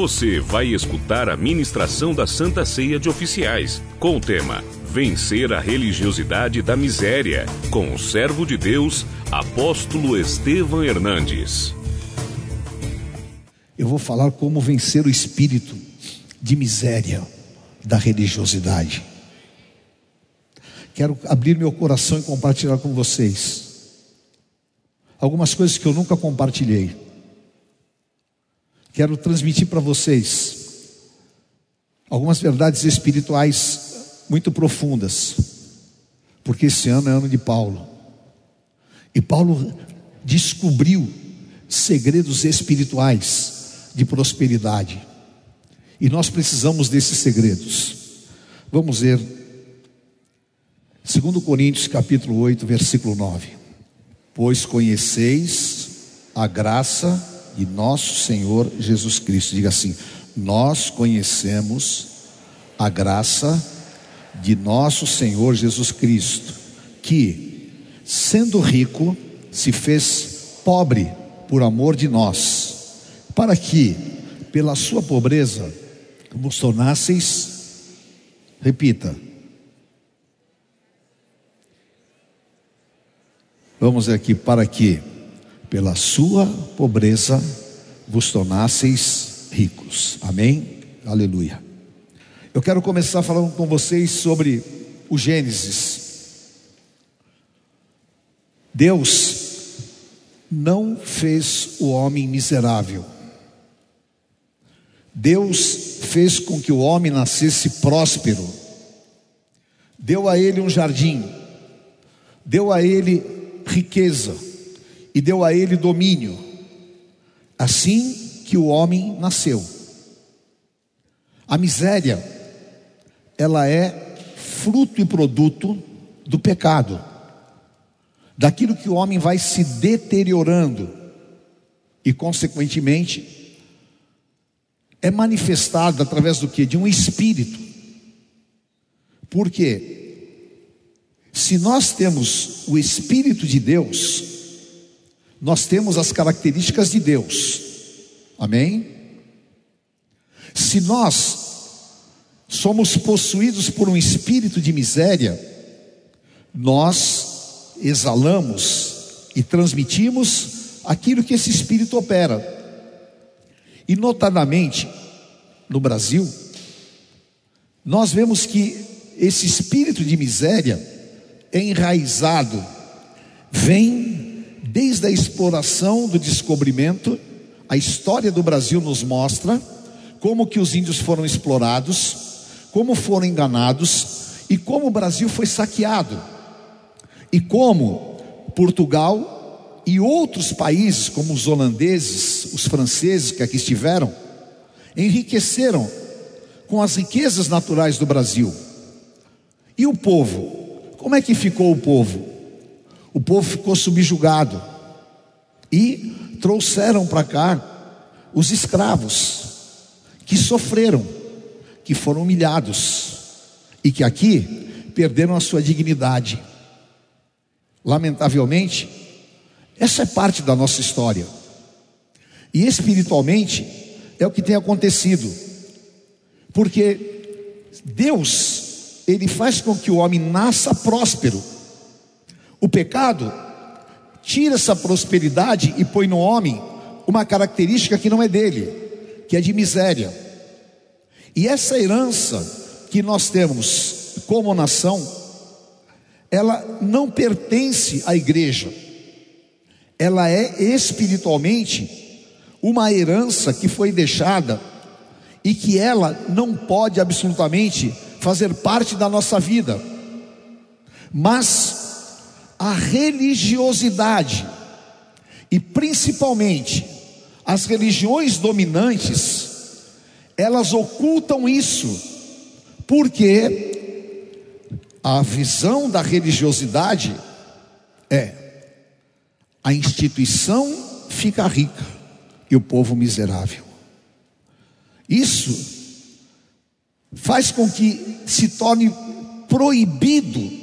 Você vai escutar a ministração da Santa Ceia de Oficiais, com o tema Vencer a religiosidade da miséria, com o servo de Deus, apóstolo Estevam Hernandes. Eu vou falar como vencer o espírito de miséria da religiosidade. Quero abrir meu coração e compartilhar com vocês algumas coisas que eu nunca compartilhei. Quero transmitir para vocês algumas verdades espirituais muito profundas, porque esse ano é ano de Paulo. E Paulo descobriu segredos espirituais de prosperidade. E nós precisamos desses segredos. Vamos ver 2 Coríntios capítulo 8, versículo 9. Pois conheceis a graça de nosso Senhor Jesus Cristo. Diga assim: Nós conhecemos a graça de nosso Senhor Jesus Cristo, que, sendo rico, se fez pobre por amor de nós, para que, pela sua pobreza, vos tornasseis, repita, Vamos aqui para que, pela sua pobreza, vos tornasseis ricos. Amém? Aleluia. Eu quero começar falando com vocês sobre o Gênesis. Deus não fez o homem miserável. Deus fez com que o homem nascesse próspero. Deu a ele um jardim. Deu a ele riqueza e deu a ele domínio, assim que o homem nasceu. A miséria, ela é fruto e produto do pecado, daquilo que o homem vai se deteriorando e, consequentemente, é manifestado através do que? De um espírito. Por quê? Se nós temos o Espírito de Deus, nós temos as características de Deus, amém? Se nós somos possuídos por um espírito de miséria, nós exalamos e transmitimos aquilo que esse espírito opera. E notadamente, no Brasil, nós vemos que esse espírito de miséria enraizado, vem desde a exploração do descobrimento, a história do Brasil nos mostra como que os índios foram explorados, como foram enganados e como o Brasil foi saqueado. E como Portugal e outros países, como os holandeses, os franceses que aqui estiveram, enriqueceram com as riquezas naturais do Brasil. E o povo como é que ficou o povo? O povo ficou subjugado e trouxeram para cá os escravos que sofreram, que foram humilhados e que aqui perderam a sua dignidade. Lamentavelmente, essa é parte da nossa história. E espiritualmente é o que tem acontecido. Porque Deus ele faz com que o homem nasça próspero. O pecado tira essa prosperidade e põe no homem uma característica que não é dele, que é de miséria. E essa herança que nós temos como nação, ela não pertence à igreja. Ela é espiritualmente uma herança que foi deixada e que ela não pode absolutamente fazer parte da nossa vida. Mas a religiosidade, e principalmente as religiões dominantes, elas ocultam isso, porque a visão da religiosidade é a instituição fica rica e o povo miserável. Isso faz com que se torne proibido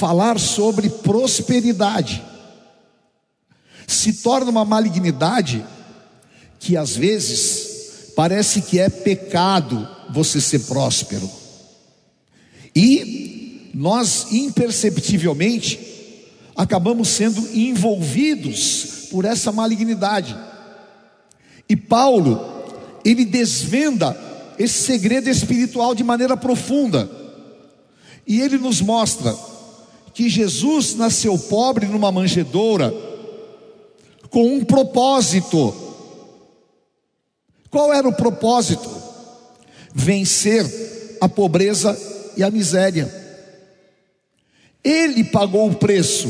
falar sobre prosperidade. Se torna uma malignidade que às vezes parece que é pecado você ser próspero. E nós imperceptivelmente acabamos sendo envolvidos por essa malignidade. E Paulo, ele desvenda esse segredo espiritual de maneira profunda. E ele nos mostra que Jesus nasceu pobre numa manjedoura com um propósito. Qual era o propósito? Vencer a pobreza e a miséria. Ele pagou o preço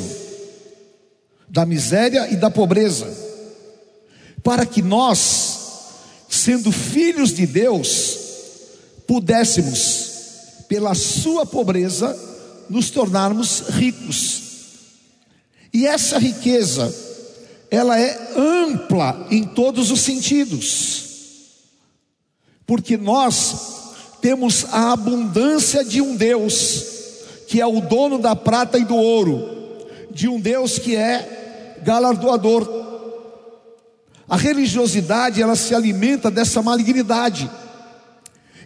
da miséria e da pobreza, para que nós, sendo filhos de Deus, pudéssemos, pela sua pobreza, nos tornarmos ricos. E essa riqueza, ela é ampla em todos os sentidos, porque nós temos a abundância de um Deus, que é o dono da prata e do ouro, de um Deus que é galardoador. A religiosidade, ela se alimenta dessa malignidade,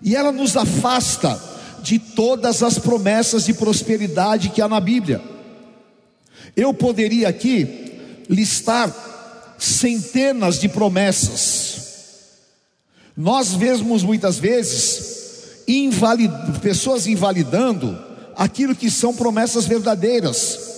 e ela nos afasta de todas as promessas de prosperidade que há na Bíblia. Eu poderia aqui listar centenas de promessas. Nós vemos muitas vezes invalid... pessoas invalidando aquilo que são promessas verdadeiras.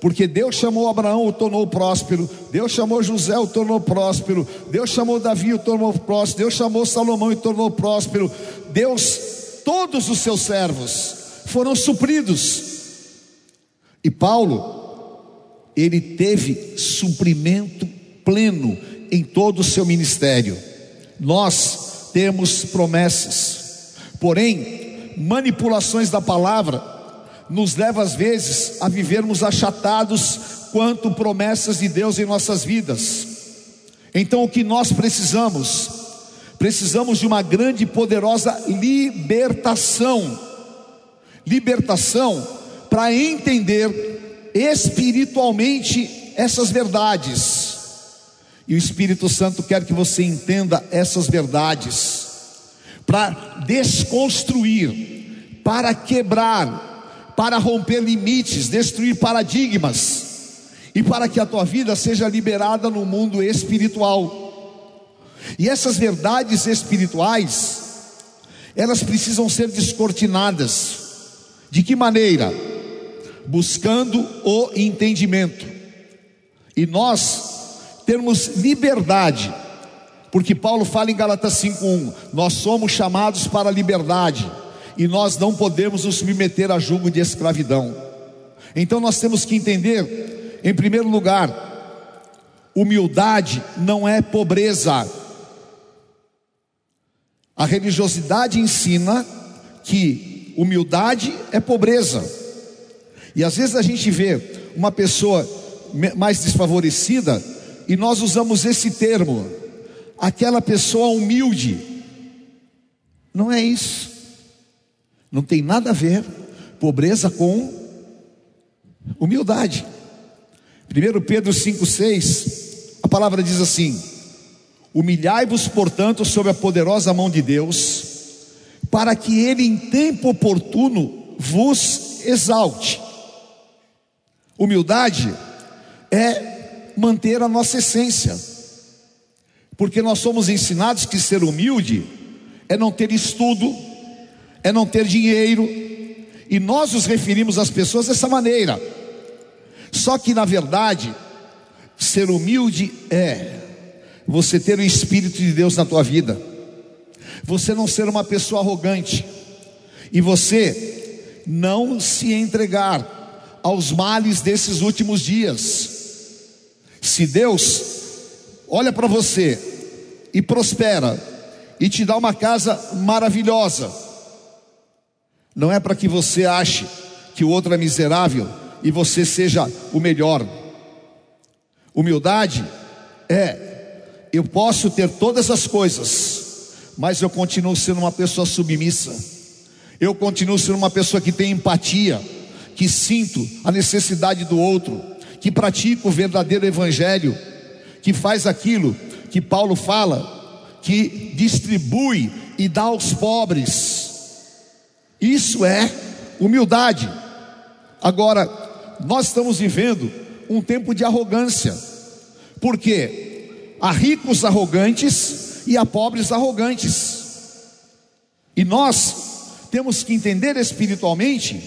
Porque Deus chamou Abraão, o tornou próspero. Deus chamou José, o tornou próspero. Deus chamou Davi, o tornou próspero. Deus chamou Salomão e tornou próspero. Deus, todos os seus servos foram supridos. E Paulo, ele teve suprimento pleno em todo o seu ministério. Nós temos promessas. Porém, manipulações da palavra nos leva às vezes a vivermos achatados quanto promessas de Deus em nossas vidas. Então, o que nós precisamos? Precisamos de uma grande e poderosa libertação. Libertação para entender espiritualmente essas verdades. E o Espírito Santo quer que você entenda essas verdades para desconstruir, para quebrar, para romper limites, destruir paradigmas e para que a tua vida seja liberada no mundo espiritual. E essas verdades espirituais, elas precisam ser descortinadas. De que maneira? Buscando o entendimento. E nós termos liberdade porque Paulo fala em Galatas 5:1, nós somos chamados para a liberdade e nós não podemos nos submeter a julgo de escravidão. Então nós temos que entender, em primeiro lugar, humildade não é pobreza. A religiosidade ensina que humildade é pobreza. E às vezes a gente vê uma pessoa mais desfavorecida e nós usamos esse termo, aquela pessoa humilde. Não é isso. Não tem nada a ver pobreza com humildade. 1 Pedro 5,6, a palavra diz assim: Humilhai-vos, portanto, sob a poderosa mão de Deus, para que Ele em tempo oportuno vos exalte. Humildade é manter a nossa essência. Porque nós somos ensinados que ser humilde é não ter estudo, é não ter dinheiro, e nós nos referimos às pessoas dessa maneira. Só que na verdade, ser humilde é você ter o Espírito de Deus na tua vida, você não ser uma pessoa arrogante, e você não se entregar aos males desses últimos dias. Se Deus olha para você e prospera e te dá uma casa maravilhosa, não é para que você ache que o outro é miserável e você seja o melhor. Humildade é eu posso ter todas as coisas, mas eu continuo sendo uma pessoa submissa. Eu continuo sendo uma pessoa que tem empatia, que sinto a necessidade do outro, que pratico o verdadeiro evangelho que faz aquilo que Paulo fala, que distribui e dá aos pobres. Isso é humildade. Agora, nós estamos vivendo um tempo de arrogância, porque há ricos arrogantes e há pobres arrogantes, e nós temos que entender espiritualmente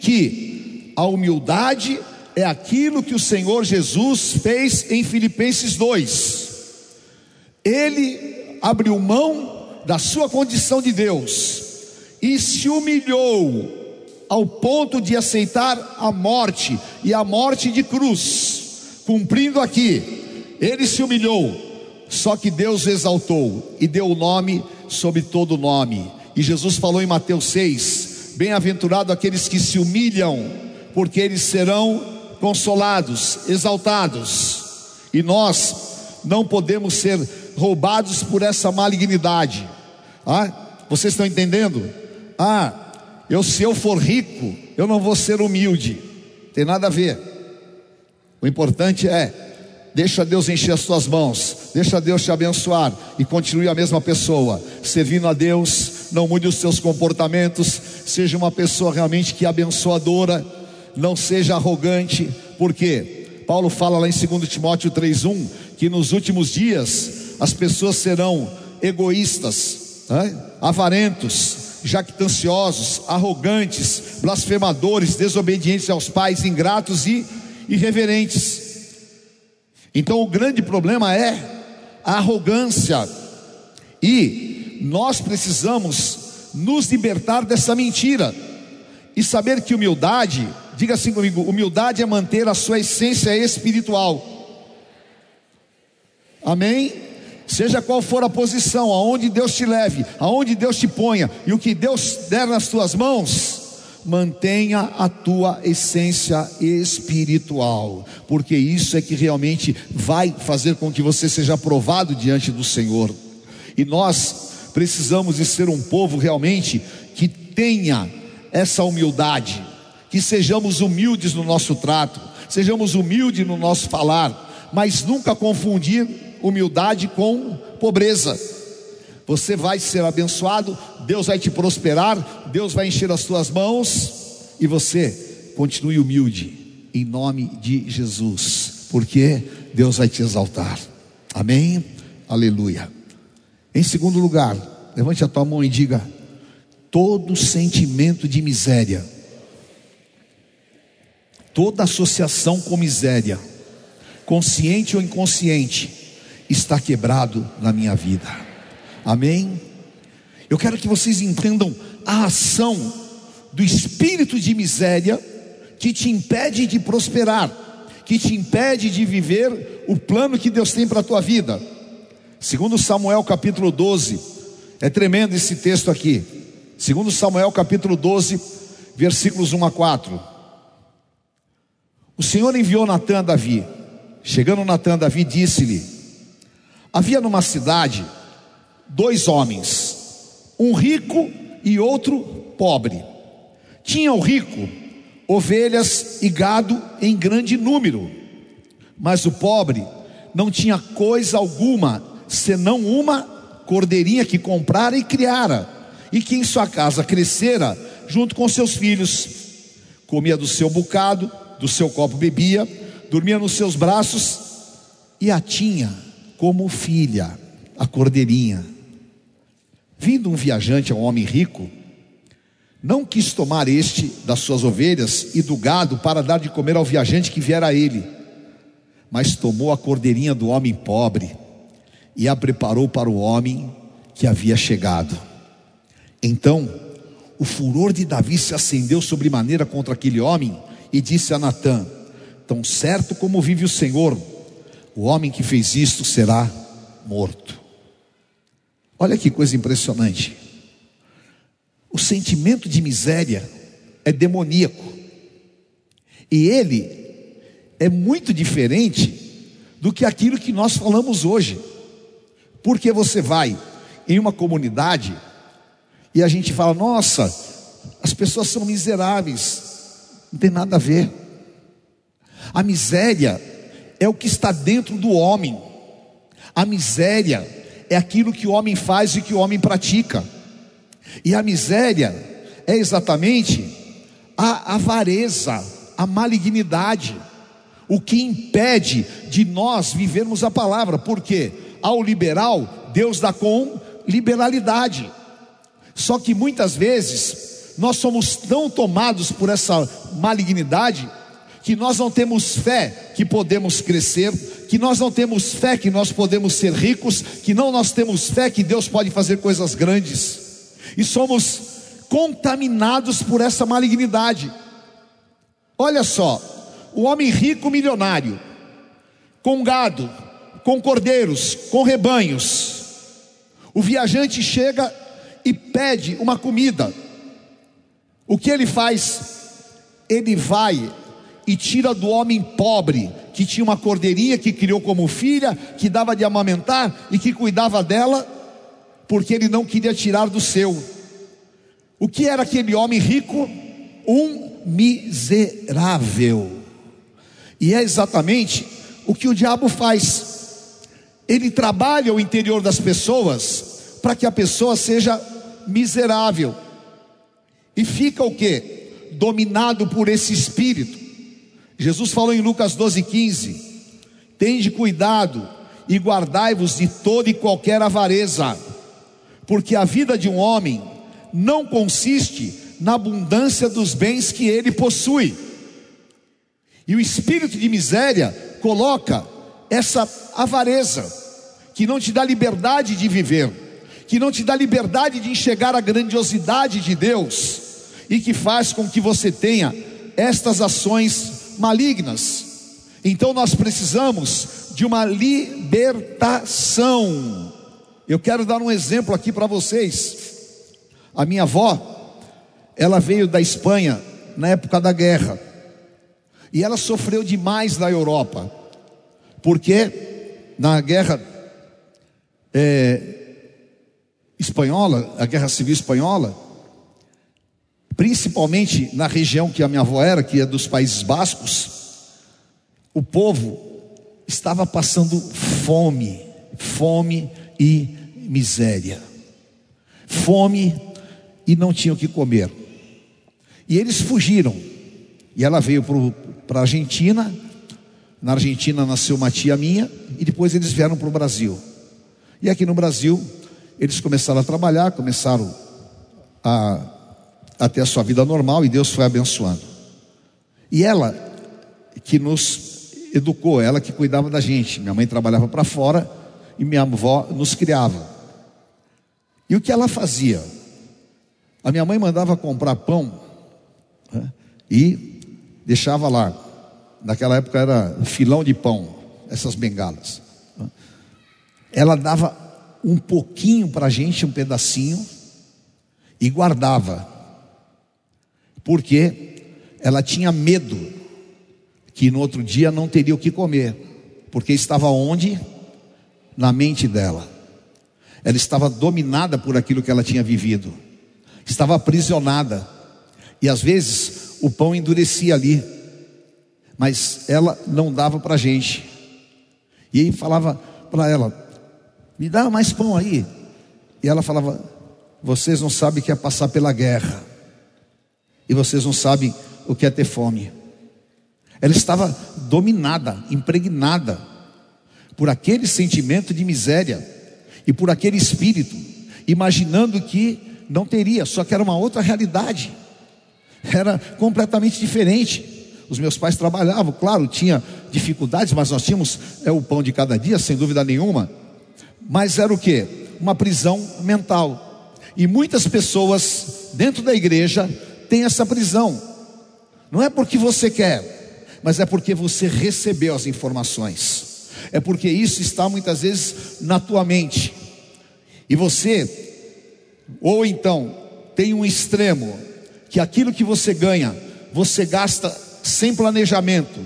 que a humildade é aquilo que o Senhor Jesus fez em Filipenses 2. Ele abriu mão da sua condição de Deus e se humilhou ao ponto de aceitar a morte e a morte de cruz, cumprindo aqui, ele se humilhou, só que Deus exaltou e deu o nome sobre todo nome. E Jesus falou em Mateus 6: Bem-aventurado aqueles que se humilham, porque eles serão consolados, exaltados. E nós não podemos ser roubados por essa malignidade. Ah, vocês estão entendendo? Ah, eu se eu for rico, eu não vou ser humilde. Tem nada a ver. O importante é deixa Deus encher as tuas mãos, deixa Deus te abençoar e continue a mesma pessoa, servindo a Deus, não mude os seus comportamentos, seja uma pessoa realmente que é abençoadora, não seja arrogante, porque Paulo fala lá em 2 Timóteo 3:1 que nos últimos dias as pessoas serão egoístas, né? avarentos, jactanciosos, arrogantes, blasfemadores, desobedientes aos pais, ingratos e irreverentes. Então o grande problema é a arrogância, e nós precisamos nos libertar dessa mentira e saber que humildade, diga assim comigo: humildade é manter a sua essência espiritual. Amém? Seja qual for a posição, aonde Deus te leve, aonde Deus te ponha, e o que Deus der nas tuas mãos, mantenha a tua essência espiritual, porque isso é que realmente vai fazer com que você seja aprovado diante do Senhor. E nós precisamos de ser um povo realmente que tenha essa humildade, que sejamos humildes no nosso trato, sejamos humildes no nosso falar, mas nunca confundir humildade com pobreza. Você vai ser abençoado, Deus vai te prosperar, Deus vai encher as tuas mãos e você continue humilde em nome de Jesus, porque Deus vai te exaltar. Amém? Aleluia. Em segundo lugar, levante a tua mão e diga: todo sentimento de miséria, toda associação com miséria, consciente ou inconsciente, está quebrado na minha vida. Amém? Eu quero que vocês entendam a ação do espírito de miséria que te impede de prosperar, que te impede de viver o plano que Deus tem para a tua vida. Segundo Samuel capítulo 12, é tremendo esse texto aqui. Segundo Samuel capítulo 12, versículos 1 a 4. O Senhor enviou Natan a Davi. Chegando Natan a Davi, disse-lhe: Havia numa cidade dois homens, um rico e outro pobre. Tinha o rico ovelhas e gado em grande número, mas o pobre não tinha coisa alguma senão uma cordeirinha que comprara e criara, e que em sua casa crescera junto com seus filhos. Comia do seu bocado, do seu copo bebia, dormia nos seus braços e a tinha como filha, a cordeirinha. Vindo um viajante a um homem rico, não quis tomar este das suas ovelhas e do gado para dar de comer ao viajante que viera a ele, mas tomou a cordeirinha do homem pobre e a preparou para o homem que havia chegado. Então, o furor de Davi se acendeu sobremaneira contra aquele homem e disse a Natã: Tão certo como vive o Senhor, o homem que fez isto será morto. Olha que coisa impressionante. O sentimento de miséria é demoníaco. E ele é muito diferente do que aquilo que nós falamos hoje. Porque você vai em uma comunidade e a gente fala: nossa, as pessoas são miseráveis. Não tem nada a ver. A miséria é o que está dentro do homem. A miséria é aquilo que o homem faz e que o homem pratica. E a miséria é exatamente a avareza, a malignidade, o que impede de nós vivermos a palavra, porque ao liberal, Deus dá com liberalidade. Só que muitas vezes nós somos tão tomados por essa malignidade que nós não temos fé que podemos crescer, que nós não temos fé que nós podemos ser ricos, que não nós temos fé que Deus pode fazer coisas grandes. E somos contaminados por essa malignidade. Olha só, o homem rico milionário, com gado, com cordeiros, com rebanhos. O viajante chega e pede uma comida. O que ele faz? Ele vai e tira do homem pobre, que tinha uma cordeirinha que criou como filha, que dava de amamentar e que cuidava dela, porque ele não queria tirar do seu. O que era aquele homem rico? Um miserável. E é exatamente o que o diabo faz. Ele trabalha o interior das pessoas para que a pessoa seja miserável. E fica o que? Dominado por esse espírito. Jesus falou em Lucas 12,15: Tende cuidado e guardai-vos de toda e qualquer avareza, porque a vida de um homem não consiste na abundância dos bens que ele possui. E o espírito de miséria coloca essa avareza, que não te dá liberdade de viver, que não te dá liberdade de enxergar a grandiosidade de Deus, e que faz com que você tenha estas ações malignas. Então nós precisamos de uma libertação. Eu quero dar um exemplo aqui para vocês. A minha avó, ela veio da Espanha na época da guerra. E ela sofreu demais na Europa. Porque na guerra é, espanhola, a guerra civil espanhola, principalmente na região que a minha avó era, que é dos Países Bascos, o povo estava passando fome, fome e miséria. Fome e não tinham o que comer. E eles fugiram. E ela veio para a Argentina. Na Argentina nasceu uma tia minha. E depois eles vieram para o Brasil. E aqui no Brasil, eles começaram a trabalhar, começaram a, a ter a sua vida normal. E Deus foi abençoando. E ela, que nos educou, ela que cuidava da gente. Minha mãe trabalhava para fora e minha avó nos criava. E o que ela fazia? A minha mãe mandava comprar pão né, e deixava lá. Naquela época era filão de pão, essas bengalas. Né. Ela dava um pouquinho para a gente, um pedacinho, e guardava, porque ela tinha medo que no outro dia não teria o que comer, porque estava onde? Na mente dela. Ela estava dominada por aquilo que ela tinha vivido estava aprisionada. E às vezes o pão endurecia ali, mas ela não dava para a gente. E aí falava para ela: Me dá mais pão aí. E ela falava: Vocês não sabem que é passar pela guerra, e vocês não sabem o que é ter fome. Ela estava dominada, impregnada por aquele sentimento de miséria e por aquele espírito, imaginando que não teria, só que era uma outra realidade, era completamente diferente. Os meus pais trabalhavam, claro, tinha dificuldades, mas nós tínhamos é, o pão de cada dia, sem dúvida nenhuma. Mas era o que? Uma prisão mental. E muitas pessoas dentro da igreja têm essa prisão. Não é porque você quer, mas é porque você recebeu as informações. É porque isso está muitas vezes na tua mente. E você ou então, tem um extremo que aquilo que você ganha, você gasta sem planejamento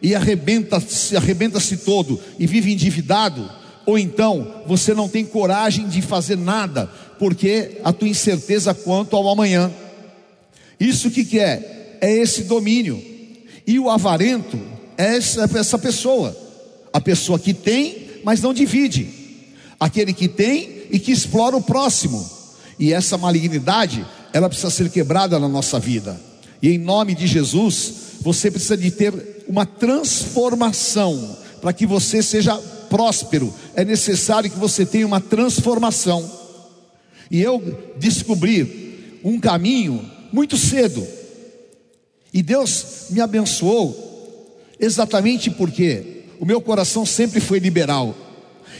e arrebenta-se arrebenta todo e vive endividado, ou então você não tem coragem de fazer nada, porque a tua incerteza quanto ao amanhã. Isso que, que é? É esse domínio. E o avarento é essa, essa pessoa, a pessoa que tem, mas não divide, aquele que tem e que explora o próximo. E essa malignidade, ela precisa ser quebrada na nossa vida. E em nome de Jesus, você precisa de ter uma transformação para que você seja próspero. É necessário que você tenha uma transformação. E eu descobri um caminho muito cedo. E Deus me abençoou exatamente porque o meu coração sempre foi liberal.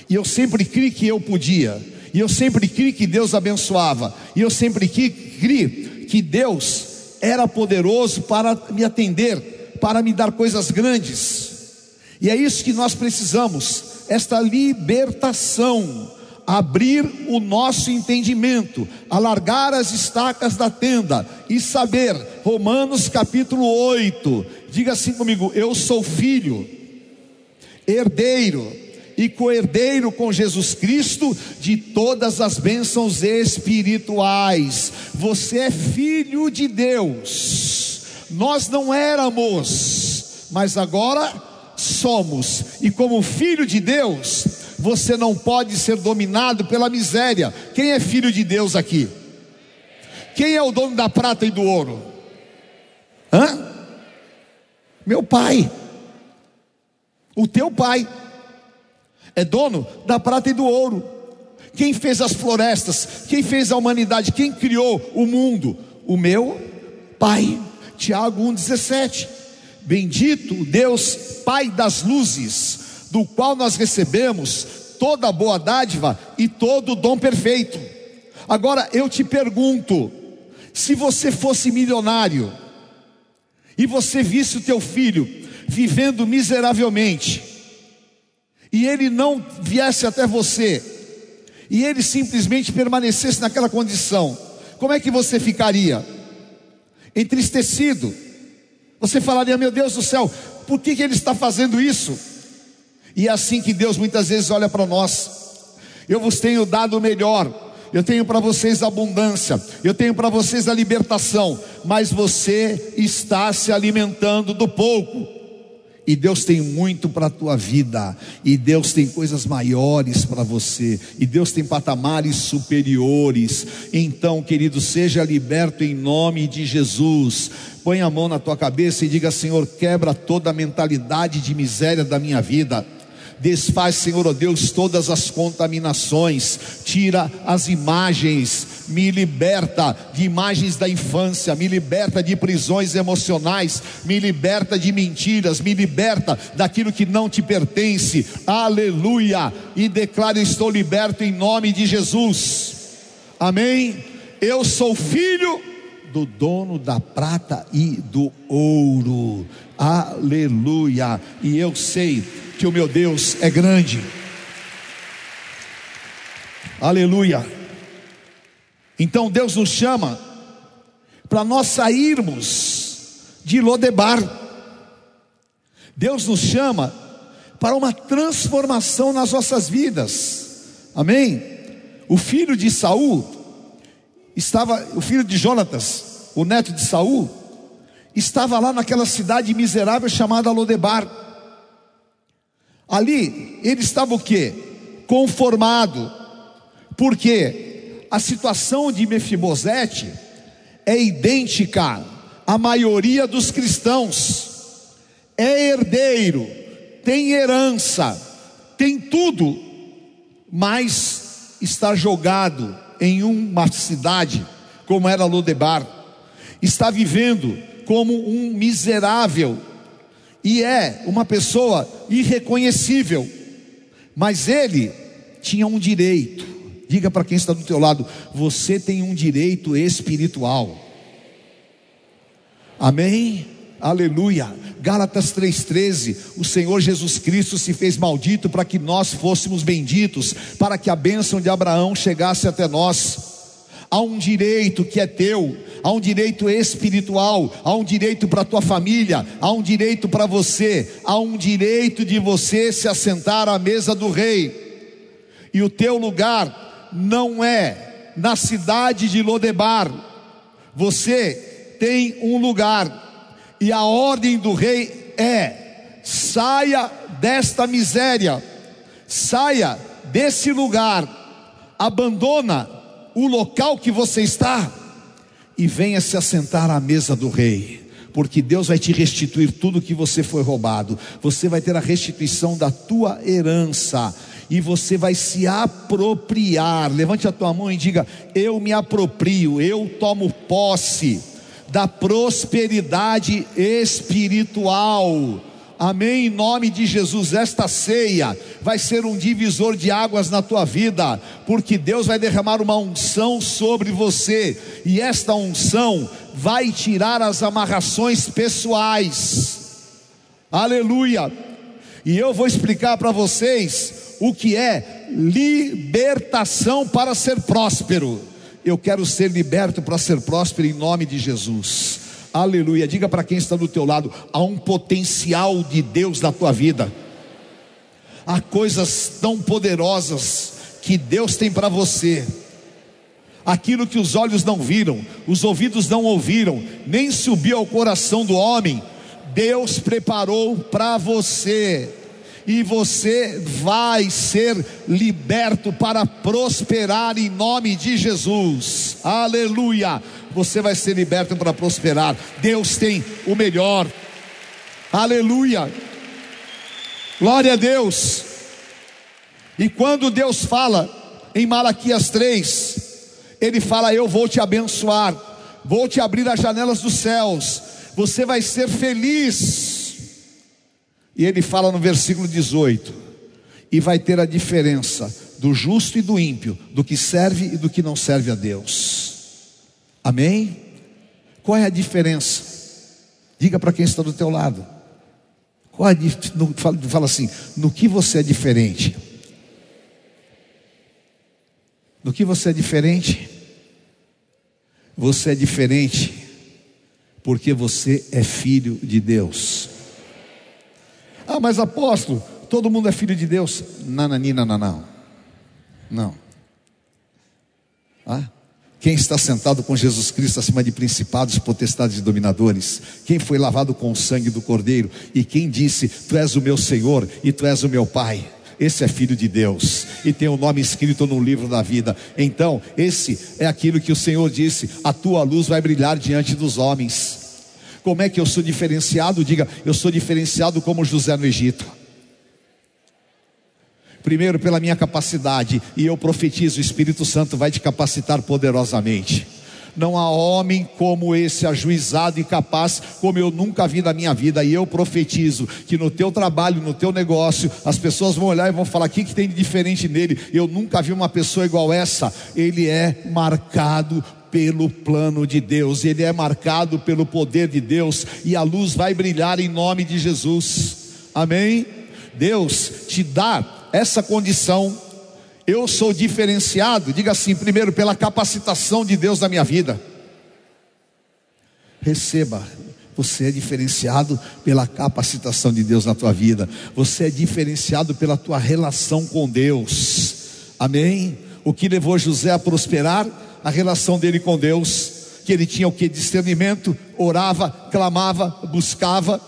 E eu sempre criei que eu podia. E eu sempre criei que Deus abençoava. E eu sempre criei que Deus era poderoso para me atender, para me dar coisas grandes. E é isso que nós precisamos, esta libertação, abrir o nosso entendimento, alargar as estacas da tenda e saber, Romanos capítulo 8, diga assim comigo: eu sou filho, herdeiro e coerdeiro com Jesus Cristo de todas as bênçãos espirituais. Você é filho de Deus. Nós não éramos, mas agora somos. E como filho de Deus, você não pode ser dominado pela miséria. Quem é filho de Deus aqui? Quem é o dono da prata e do ouro? Hã? Meu pai. O teu pai é dono da prata e do ouro. Quem fez as florestas? Quem fez a humanidade? Quem criou o mundo? O meu Pai. Tiago 1,17. Bendito Deus, Pai das luzes, do qual nós recebemos toda boa dádiva e todo dom perfeito. Agora eu te pergunto: se você fosse milionário e você visse o teu filho vivendo miseravelmente, e ele não viesse até você, e ele simplesmente permanecesse naquela condição, como é que você ficaria? Entristecido. Você falaria: Meu Deus do céu, por que, que ele está fazendo isso? E é assim que Deus muitas vezes olha para nós. Eu vos tenho dado o melhor, eu tenho para vocês abundância, eu tenho para vocês a libertação, mas você está se alimentando do pouco. E Deus tem muito para a tua vida, e Deus tem coisas maiores para você, e Deus tem patamares superiores. Então, querido, seja liberto em nome de Jesus. Põe a mão na tua cabeça e diga: Senhor, quebra toda a mentalidade de miséria da minha vida. Desfaz, Senhor, oh Deus, todas as contaminações, tira as imagens, me liberta de imagens da infância, me liberta de prisões emocionais, me liberta de mentiras, me liberta daquilo que não te pertence. Aleluia! E declaro: estou liberto em nome de Jesus. Amém. Eu sou filho do dono da prata e do ouro. Aleluia! E eu sei que o meu Deus é grande. Aleluia. Então Deus nos chama para nós sairmos de Lodebar. Deus nos chama para uma transformação nas nossas vidas. Amém? O filho de Saul estava, o filho de Jonatas, o neto de Saul, estava lá naquela cidade miserável chamada Lodebar. Ali ele estava o que? Conformado. Porque a situação de Mefibosete é idêntica à maioria dos cristãos. É herdeiro, tem herança, tem tudo, mas está jogado em uma cidade como era Lodebar. Está vivendo como um miserável e é uma pessoa irreconhecível, mas ele tinha um direito. Diga para quem está do teu lado, você tem um direito espiritual. Amém? Aleluia. Gálatas 3:13. O Senhor Jesus Cristo se fez maldito para que nós fôssemos benditos, para que a bênção de Abraão chegasse até nós. Há um direito que é teu, há um direito espiritual, há um direito para a tua família, há um direito para você, há um direito de você se assentar à mesa do rei. E o teu lugar não é na cidade de Lodebar. Você tem um lugar. E a ordem do rei é: saia desta miséria, saia desse lugar, abandona o local que você está e venha se assentar à mesa do rei. Porque Deus vai te restituir tudo que você foi roubado. Você vai ter a restituição da tua herança e você vai se apropriar. Levante a tua mão e diga: Eu me aproprio, eu tomo posse da prosperidade espiritual. Amém. Em nome de Jesus, esta ceia vai ser um divisor de águas na tua vida, porque Deus vai derramar uma unção sobre você, e esta unção vai tirar as amarrações pessoais. Aleluia. E eu vou explicar para vocês o que é libertação para ser próspero. Eu quero ser liberto para ser próspero em nome de Jesus. Aleluia. Diga para quem está do teu lado, há um potencial de Deus na tua vida. Há coisas tão poderosas que Deus tem para você. Aquilo que os olhos não viram, os ouvidos não ouviram, nem subiu ao coração do homem, Deus preparou para você e você vai ser liberto para prosperar em nome de Jesus. Aleluia! Você vai ser liberto para prosperar. Deus tem o melhor. Aleluia! Glória a Deus. E quando Deus fala em Malaquias 3, ele fala: Eu vou te abençoar, vou te abrir as janelas dos céus, você vai ser feliz e ele fala no versículo 18: e vai ter a diferença do justo e do ímpio, do que serve e do que não serve a Deus. Amém? Qual é a diferença? Diga para quem está do teu lado. Qual no, fala, fala assim: no que você é diferente? No que você é diferente? Você é diferente porque você é filho de Deus. Ah, mas apóstolo, todo mundo é filho de Deus. Nananina, não, não. Não. Ah? Quem está sentado com Jesus Cristo acima de principados, potestades e dominadores? Quem foi lavado com o sangue do Cordeiro? E quem disse: Tu és o meu Senhor e tu és o meu Pai? Esse é filho de Deus e tem o nome escrito no livro da vida. Então, esse é aquilo que o Senhor disse: A tua luz vai brilhar diante dos homens. Como é que eu sou diferenciado? Diga, eu sou diferenciado como José no Egito. Primeiro, pela minha capacidade, e eu profetizo: o Espírito Santo vai te capacitar poderosamente. Não há homem como esse ajuizado e capaz, como eu nunca vi na minha vida. E eu profetizo que no teu trabalho, no teu negócio, as pessoas vão olhar e vão falar: o que, que tem de diferente nele? Eu nunca vi uma pessoa igual essa. Ele é marcado pelo plano de Deus, ele é marcado pelo poder de Deus, e a luz vai brilhar em nome de Jesus. Amém? Deus te dá essa condição. Eu sou diferenciado, diga assim, primeiro, pela capacitação de Deus na minha vida. Receba, você é diferenciado pela capacitação de Deus na tua vida. Você é diferenciado pela tua relação com Deus. Amém? O que levou José a prosperar? a relação dele com Deus, que ele tinha o que? Discernimento, orava, clamava, buscava,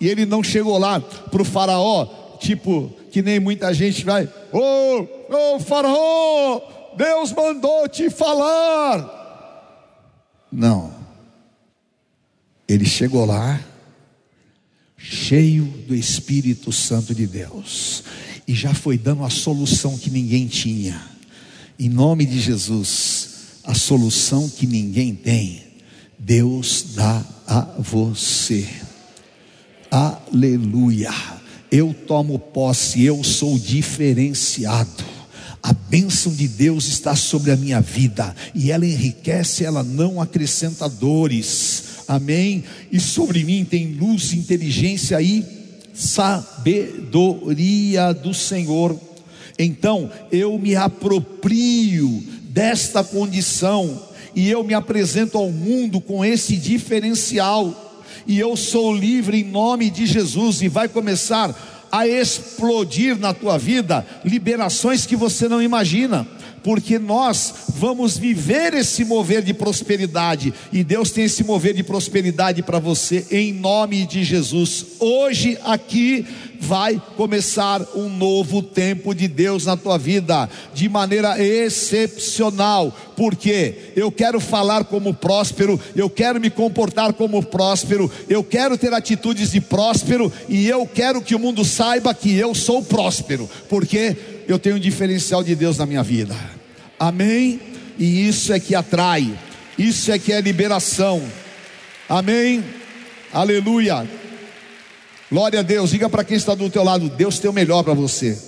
e ele não chegou lá para o faraó, tipo, que nem muita gente vai, ô, oh, oh, faraó, Deus mandou te falar. Não. Ele chegou lá, cheio do Espírito Santo de Deus, e já foi dando a solução que ninguém tinha. Em nome de Jesus, a solução que ninguém tem, Deus dá a você. Aleluia. Eu tomo posse, eu sou diferenciado. A bênção de Deus está sobre a minha vida e ela enriquece, ela não acrescenta dores. Amém? E sobre mim tem luz, inteligência e sabedoria do Senhor. Então eu me aproprio desta condição e eu me apresento ao mundo com esse diferencial. E eu sou livre em nome de Jesus e vai começar a explodir na tua vida liberações que você não imagina porque nós vamos viver esse mover de prosperidade, e Deus tem esse mover de prosperidade para você, em nome de Jesus. Hoje, aqui, vai começar um novo tempo de Deus na tua vida, de maneira excepcional, porque eu quero falar como próspero, eu quero me comportar como próspero, eu quero ter atitudes de próspero e eu quero que o mundo saiba que eu sou próspero, porque eu tenho um diferencial de Deus na minha vida. Amém? E isso é que atrai, isso é que é liberação. Amém? Aleluia. Glória a Deus. Diga para quem está do teu lado, Deus tem o melhor para você.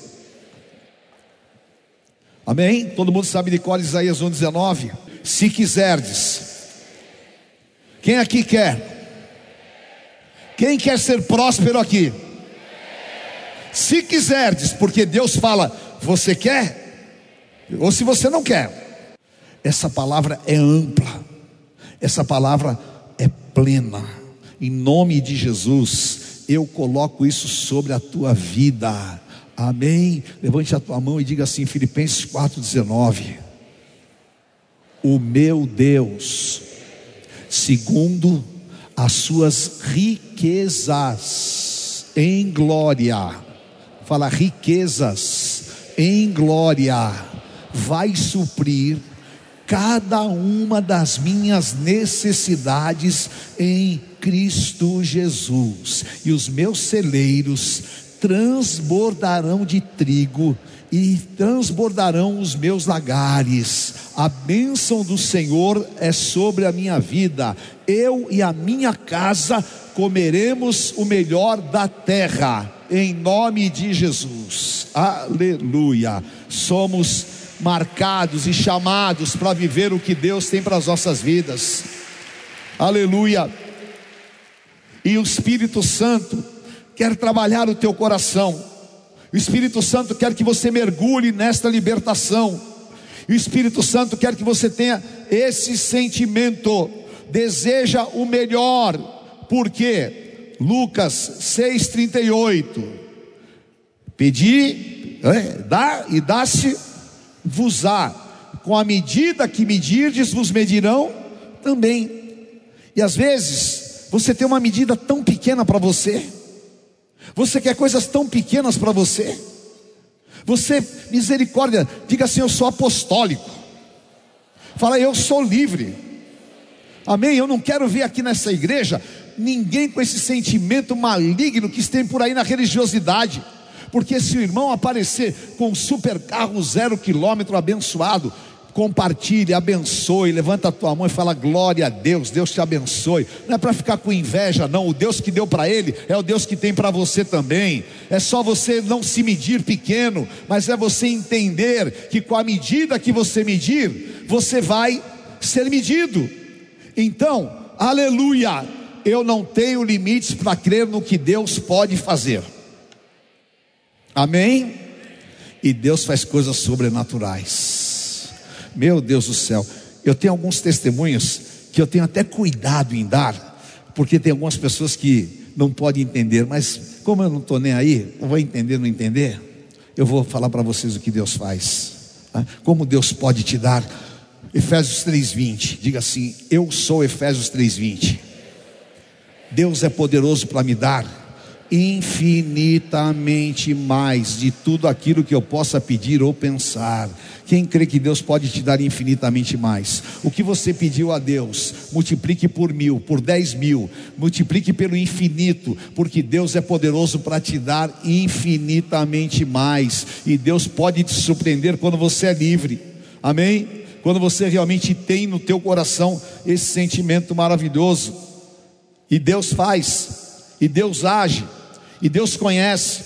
Amém? Todo mundo sabe de qual Isaías 1,19? Se quiserdes. Quem aqui quer? Quem quer ser próspero aqui? Se quiserdes, porque Deus fala, você quer? Ou se você não quer. Essa palavra é ampla. Essa palavra é plena. Em nome de Jesus, eu coloco isso sobre a tua vida. Amém. Levante a tua mão e diga assim, Filipenses 4:19. O meu Deus, segundo as suas riquezas em glória. Fala riquezas em glória vai suprir cada uma das minhas necessidades em Cristo Jesus, e os meus celeiros transbordarão de trigo e transbordarão os meus lagares. A bênção do Senhor é sobre a minha vida. Eu e a minha casa comeremos o melhor da terra, em nome de Jesus. Aleluia. Somos marcados e chamados para viver o que Deus tem para as nossas vidas. Aleluia. E o Espírito Santo quer trabalhar o teu coração. O Espírito Santo quer que você mergulhe nesta libertação. O Espírito Santo quer que você tenha esse sentimento, deseja o melhor, porque Lucas 6,38: Pedi, é, dá e dá-se vos-á, com a medida que medirdes, vos medirão também. E às vezes, você tem uma medida tão pequena para você, você quer coisas tão pequenas para você, você, misericórdia, diga assim: Eu sou apostólico, fala, eu sou livre, amém? Eu não quero ver aqui nessa igreja ninguém com esse sentimento maligno que tem por aí na religiosidade. Porque se o irmão aparecer com um super carro zero quilômetro abençoado, compartilhe, abençoe, levanta a tua mão e fala glória a Deus, Deus te abençoe. Não é para ficar com inveja, não. O Deus que deu para ele é o Deus que tem para você também. É só você não se medir pequeno, mas é você entender que com a medida que você medir, você vai ser medido. Então, aleluia, eu não tenho limites para crer no que Deus pode fazer. Amém? E Deus faz coisas sobrenaturais. Meu Deus do céu, eu tenho alguns testemunhos que eu tenho até cuidado em dar, porque tem algumas pessoas que não podem entender, mas como eu não estou nem aí, eu vou entender, não entender, eu vou falar para vocês o que Deus faz, tá? como Deus pode te dar. Efésios 3:20, diga assim: Eu sou Efésios 3:20. Deus é poderoso para me dar infinitamente mais de tudo aquilo que eu possa pedir ou pensar. Quem crê que Deus pode te dar infinitamente mais? O que você pediu a Deus, multiplique por mil, por dez mil, multiplique pelo infinito, porque Deus é poderoso para te dar infinitamente mais, e Deus pode te surpreender quando você é livre, amém? Quando você realmente tem no teu coração esse sentimento maravilhoso, e Deus faz, e Deus age, e Deus conhece,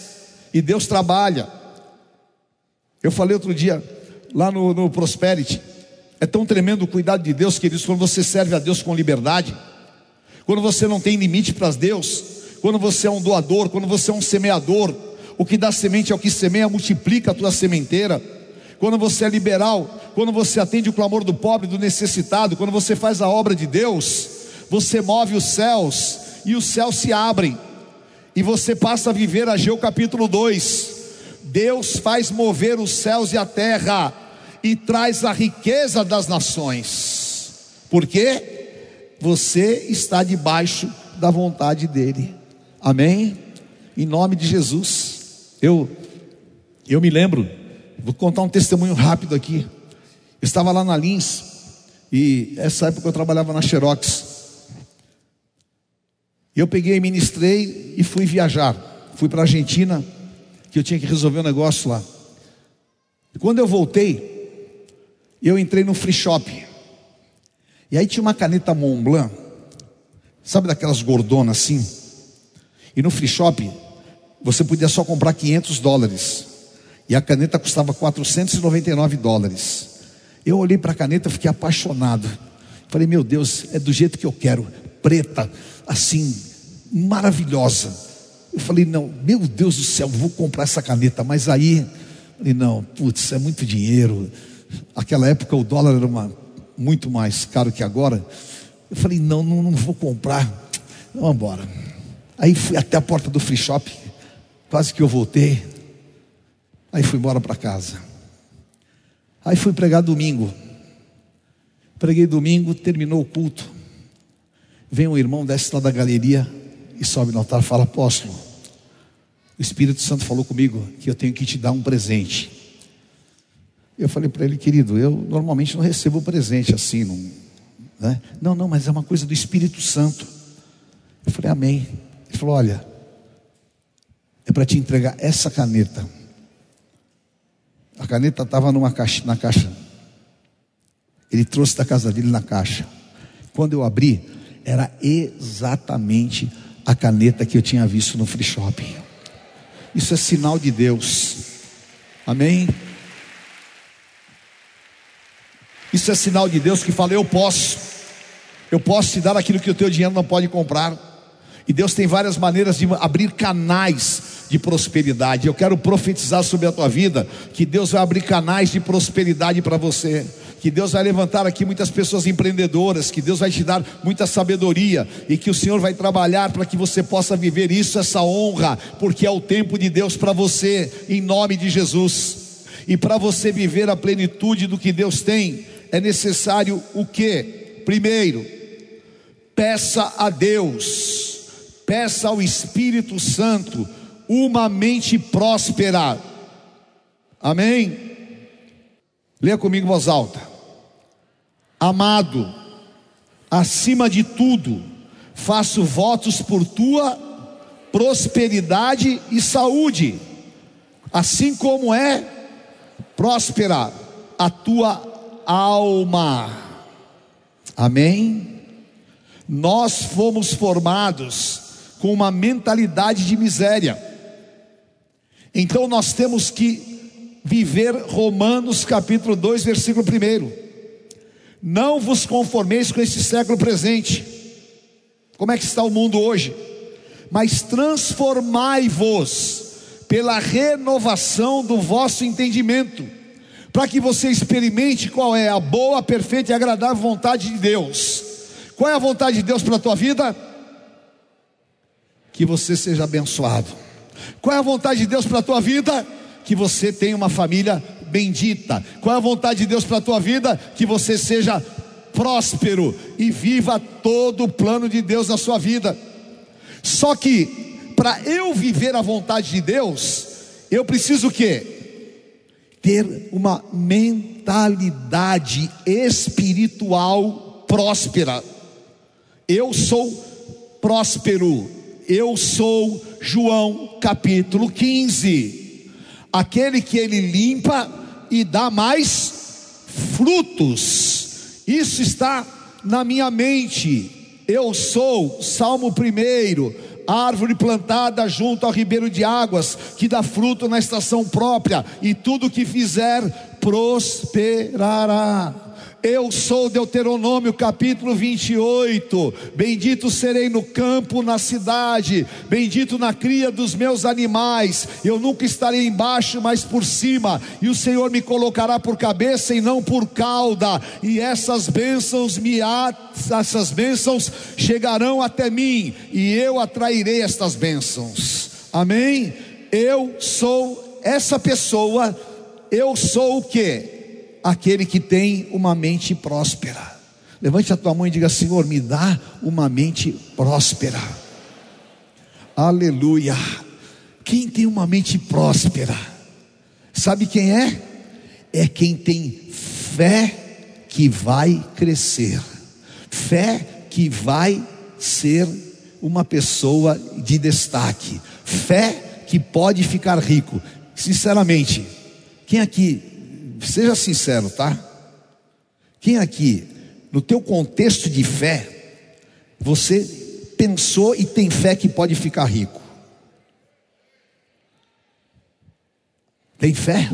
e Deus trabalha. Eu falei outro dia, lá no, no Prosperity, é tão tremendo o cuidado de Deus, queridos, quando você serve a Deus com liberdade, quando você não tem limite para Deus, quando você é um doador, quando você é um semeador, o que dá semente é o que semeia, multiplica a tua sementeira. Quando você é liberal, quando você atende o clamor do pobre, do necessitado, quando você faz a obra de Deus, você move os céus e os céus se abrem e você passa a viver Ageu capítulo 2. Deus faz mover os céus e a terra e traz a riqueza das nações. Porque você está debaixo da vontade dele. Amém? em nome de Jesus. Eu, eu me lembro, vou contar um testemunho rápido aqui. Eu estava lá na Lins, e essa época eu trabalhava na Xerox. E eu peguei, ministrei e fui viajar. Fui para a Argentina, que eu tinha que resolver um negócio lá. E quando eu voltei, eu entrei no free shop. E aí tinha uma caneta Montblanc, sabe daquelas gordonas assim? E no free shop, você podia só comprar 500 dólares. E a caneta custava 499 dólares. Eu olhei para a caneta, fiquei apaixonado. Falei, meu Deus, é do jeito que eu quero, preta, assim, maravilhosa. Eu falei, não, meu Deus do céu, vou comprar essa caneta. Mas aí, falei, não, putz, é muito dinheiro. Aquela época o dólar era uma, muito mais caro que agora. Eu falei, não, não, não vou comprar. Vamos embora. Aí fui até a porta do free shop, quase que eu voltei. Aí fui embora para casa. Aí fui pregar domingo. Preguei domingo, terminou o culto. Vem um irmão, desce lá da galeria e sobe no altar e fala: Apóstolo, o Espírito Santo falou comigo que eu tenho que te dar um presente. Eu falei para ele, querido, eu normalmente não recebo presente assim, não, né? não, não, mas é uma coisa do Espírito Santo. Eu falei, Amém. Ele falou: Olha, é para te entregar essa caneta. A caneta estava numa caixa, na caixa. Ele trouxe da casa dele na caixa. Quando eu abri, era exatamente a caneta que eu tinha visto no free shopping. Isso é sinal de Deus. Amém? Isso é sinal de Deus que fala: Eu posso, eu posso te dar aquilo que o teu dinheiro não pode comprar. E Deus tem várias maneiras de abrir canais de prosperidade. Eu quero profetizar sobre a tua vida que Deus vai abrir canais de prosperidade para você. Que Deus vai levantar aqui muitas pessoas empreendedoras, que Deus vai te dar muita sabedoria e que o Senhor vai trabalhar para que você possa viver isso, essa honra, porque é o tempo de Deus para você, em nome de Jesus. E para você viver a plenitude do que Deus tem, é necessário o que? Primeiro, peça a Deus, peça ao Espírito Santo uma mente próspera. Amém? Leia comigo voz alta. Amado, acima de tudo, faço votos por tua prosperidade e saúde, assim como é próspera a tua alma. Amém? Nós fomos formados com uma mentalidade de miséria. Então nós temos que viver Romanos capítulo 2, versículo 1. Não vos conformeis com este século presente. Como é que está o mundo hoje? Mas transformai-vos pela renovação do vosso entendimento, para que você experimente qual é a boa, perfeita e agradável vontade de Deus. Qual é a vontade de Deus para a tua vida? Que você seja abençoado qual é a vontade de Deus para a tua vida? Que você tenha uma família bendita. Qual é a vontade de Deus para a tua vida? Que você seja próspero e viva todo o plano de Deus na sua vida. Só que para eu viver a vontade de Deus, eu preciso o quê? Ter uma mentalidade espiritual próspera. Eu sou próspero. Eu sou João capítulo 15. Aquele que ele limpa e dá mais frutos. Isso está na minha mente. Eu sou, Salmo 1, árvore plantada junto ao ribeiro de águas, que dá fruto na estação própria, e tudo que fizer prosperará. Eu sou Deuteronômio capítulo 28. Bendito serei no campo, na cidade, bendito na cria dos meus animais. Eu nunca estarei embaixo, mas por cima, e o Senhor me colocará por cabeça e não por cauda. E essas bênçãos me essas bênçãos chegarão até mim, e eu atrairei estas bênçãos. Amém? Eu sou essa pessoa, eu sou o que? Aquele que tem uma mente próspera. Levante a tua mão e diga: Senhor, me dá uma mente próspera. Aleluia. Quem tem uma mente próspera, sabe quem é? É quem tem fé que vai crescer, fé que vai ser uma pessoa de destaque, fé que pode ficar rico. Sinceramente, quem aqui, seja sincero, tá? Quem aqui, no teu contexto de fé, você pensou e tem fé que pode ficar rico? Tem fé?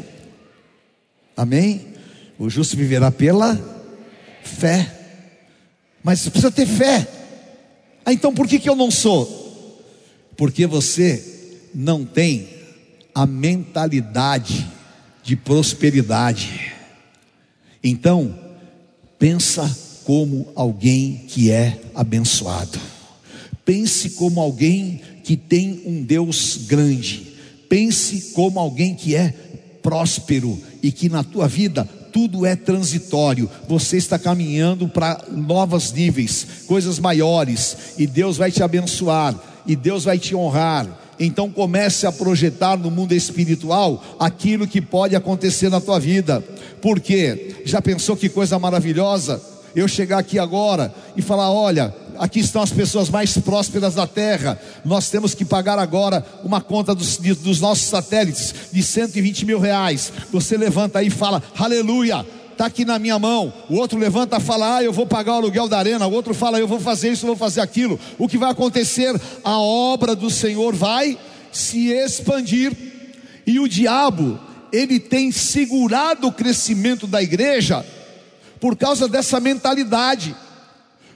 Amém? O justo viverá pela fé. Mas precisa ter fé. Ah, então por que, que eu não sou? Porque você não tem a mentalidade de prosperidade. Então, pensa como alguém que é abençoado. Pense como alguém que tem um Deus grande. Pense como alguém que é próspero e que na tua vida tudo é transitório. Você está caminhando para novos níveis, coisas maiores, e Deus vai te abençoar, e Deus vai te honrar. Então comece a projetar no mundo espiritual aquilo que pode acontecer na tua vida. Porque já pensou que coisa maravilhosa? Eu chegar aqui agora e falar: olha, aqui estão as pessoas mais prósperas da terra. Nós temos que pagar agora uma conta dos, dos nossos satélites de 120 mil reais. Você levanta aí e fala: aleluia está aqui na minha mão. O outro levanta e fala: Ah, eu vou pagar o aluguel da arena. O outro fala: Eu vou fazer isso, eu vou fazer aquilo. O que vai acontecer? A obra do Senhor vai se expandir. E o diabo, ele tem segurado o crescimento da igreja por causa dessa mentalidade.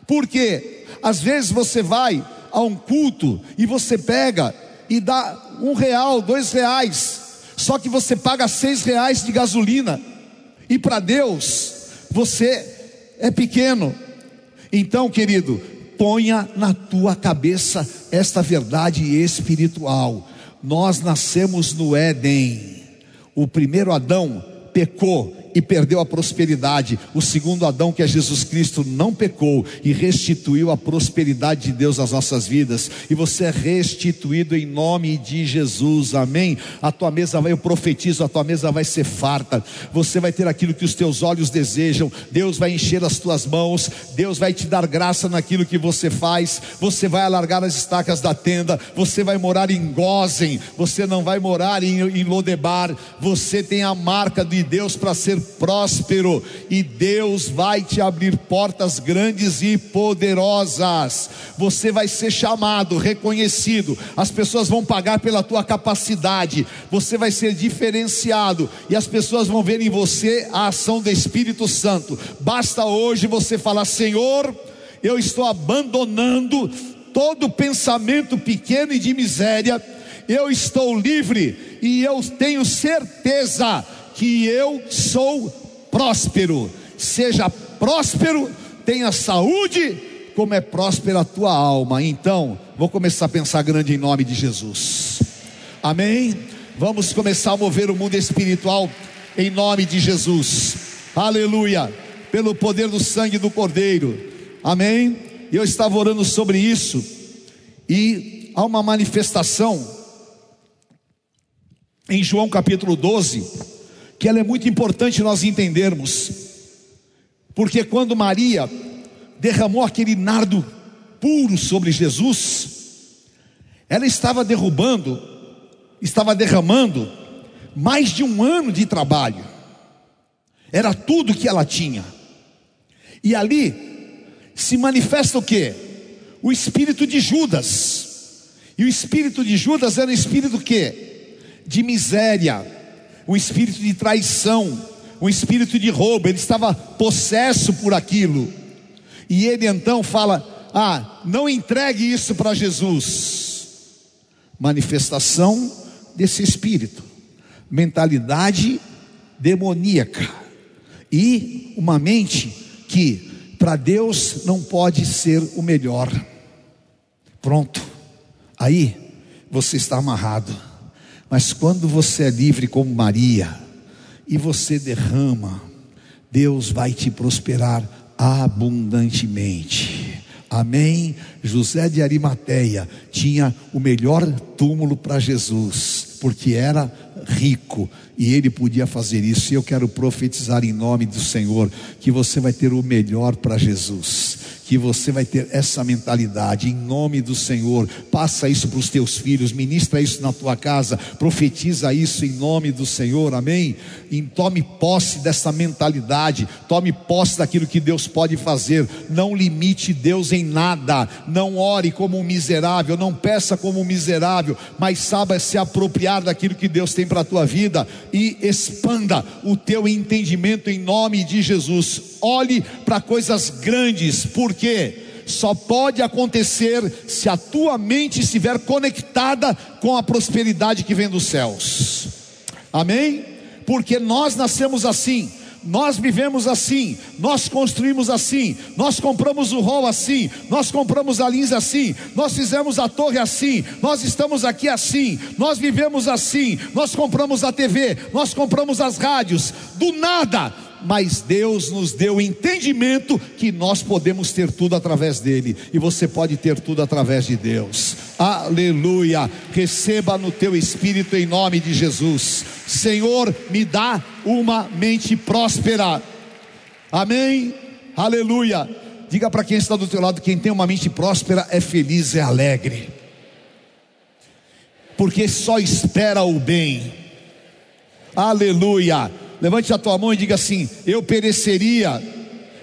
Porque às vezes você vai a um culto e você pega e dá um real, dois reais, só que você paga seis reais de gasolina. E para Deus, você é pequeno. Então, querido, ponha na tua cabeça esta verdade espiritual. Nós nascemos no Éden. O primeiro Adão pecou e perdeu a prosperidade. O segundo Adão, que é Jesus Cristo, não pecou e restituiu a prosperidade de Deus às nossas vidas. E você é restituído em nome de Jesus. Amém. A tua mesa vai, eu profetizo, a tua mesa vai ser farta. Você vai ter aquilo que os teus olhos desejam. Deus vai encher as tuas mãos. Deus vai te dar graça naquilo que você faz. Você vai alargar as estacas da tenda. Você vai morar em Gozen. Você não vai morar em, em Lodebar. Você tem a marca de Deus para ser próspero e Deus vai te abrir portas grandes e poderosas. Você vai ser chamado, reconhecido. As pessoas vão pagar pela tua capacidade. Você vai ser diferenciado e as pessoas vão ver em você a ação do Espírito Santo. Basta hoje você falar: Senhor, eu estou abandonando todo pensamento pequeno e de miséria. Eu estou livre e eu tenho certeza que eu sou próspero. Seja próspero, tenha saúde, como é próspera a tua alma. Então, vou começar a pensar grande em nome de Jesus. Amém? Vamos começar a mover o mundo espiritual em nome de Jesus. Aleluia. Pelo poder do sangue do Cordeiro. Amém? Eu estava orando sobre isso e há uma manifestação em João capítulo 12 que ela é muito importante nós entendermos, porque quando Maria derramou aquele nardo puro sobre Jesus, ela estava derrubando, estava derramando mais de um ano de trabalho, era tudo que ela tinha, e ali se manifesta o que? O espírito de Judas, e o espírito de Judas era um espírito que? De miséria, um espírito de traição, um espírito de roubo, ele estava possesso por aquilo. E ele então fala: Ah, não entregue isso para Jesus. Manifestação desse espírito, mentalidade demoníaca e uma mente que para Deus não pode ser o melhor. Pronto, aí você está amarrado. Mas quando você é livre como Maria e você derrama, Deus vai te prosperar abundantemente. Amém? José de Arimateia tinha o melhor túmulo para Jesus, porque era rico e ele podia fazer isso. E eu quero profetizar em nome do Senhor que você vai ter o melhor para Jesus que você vai ter essa mentalidade em nome do Senhor. Passa isso para os teus filhos, ministra isso na tua casa, profetiza isso em nome do Senhor, amém? E tome posse dessa mentalidade, tome posse daquilo que Deus pode fazer. Não limite Deus em nada, não ore como um miserável, não peça como um miserável, mas saiba se apropriar daquilo que Deus tem para a tua vida e expanda o teu entendimento em nome de Jesus. Olhe para coisas grandes, porque porque só pode acontecer se a tua mente estiver conectada com a prosperidade que vem dos céus. Amém? Porque nós nascemos assim, nós vivemos assim, nós construímos assim, nós compramos o rol assim, nós compramos a lins assim, nós fizemos a torre assim, nós estamos aqui assim, nós vivemos assim, nós compramos a TV, nós compramos as rádios, do nada mas Deus nos deu entendimento que nós podemos ter tudo através dele, e você pode ter tudo através de Deus. Aleluia! Receba no teu espírito em nome de Jesus. Senhor, me dá uma mente próspera. Amém? Aleluia! Diga para quem está do teu lado, quem tem uma mente próspera é feliz, é alegre. Porque só espera o bem. Aleluia! Levante a tua mão e diga assim: Eu pereceria,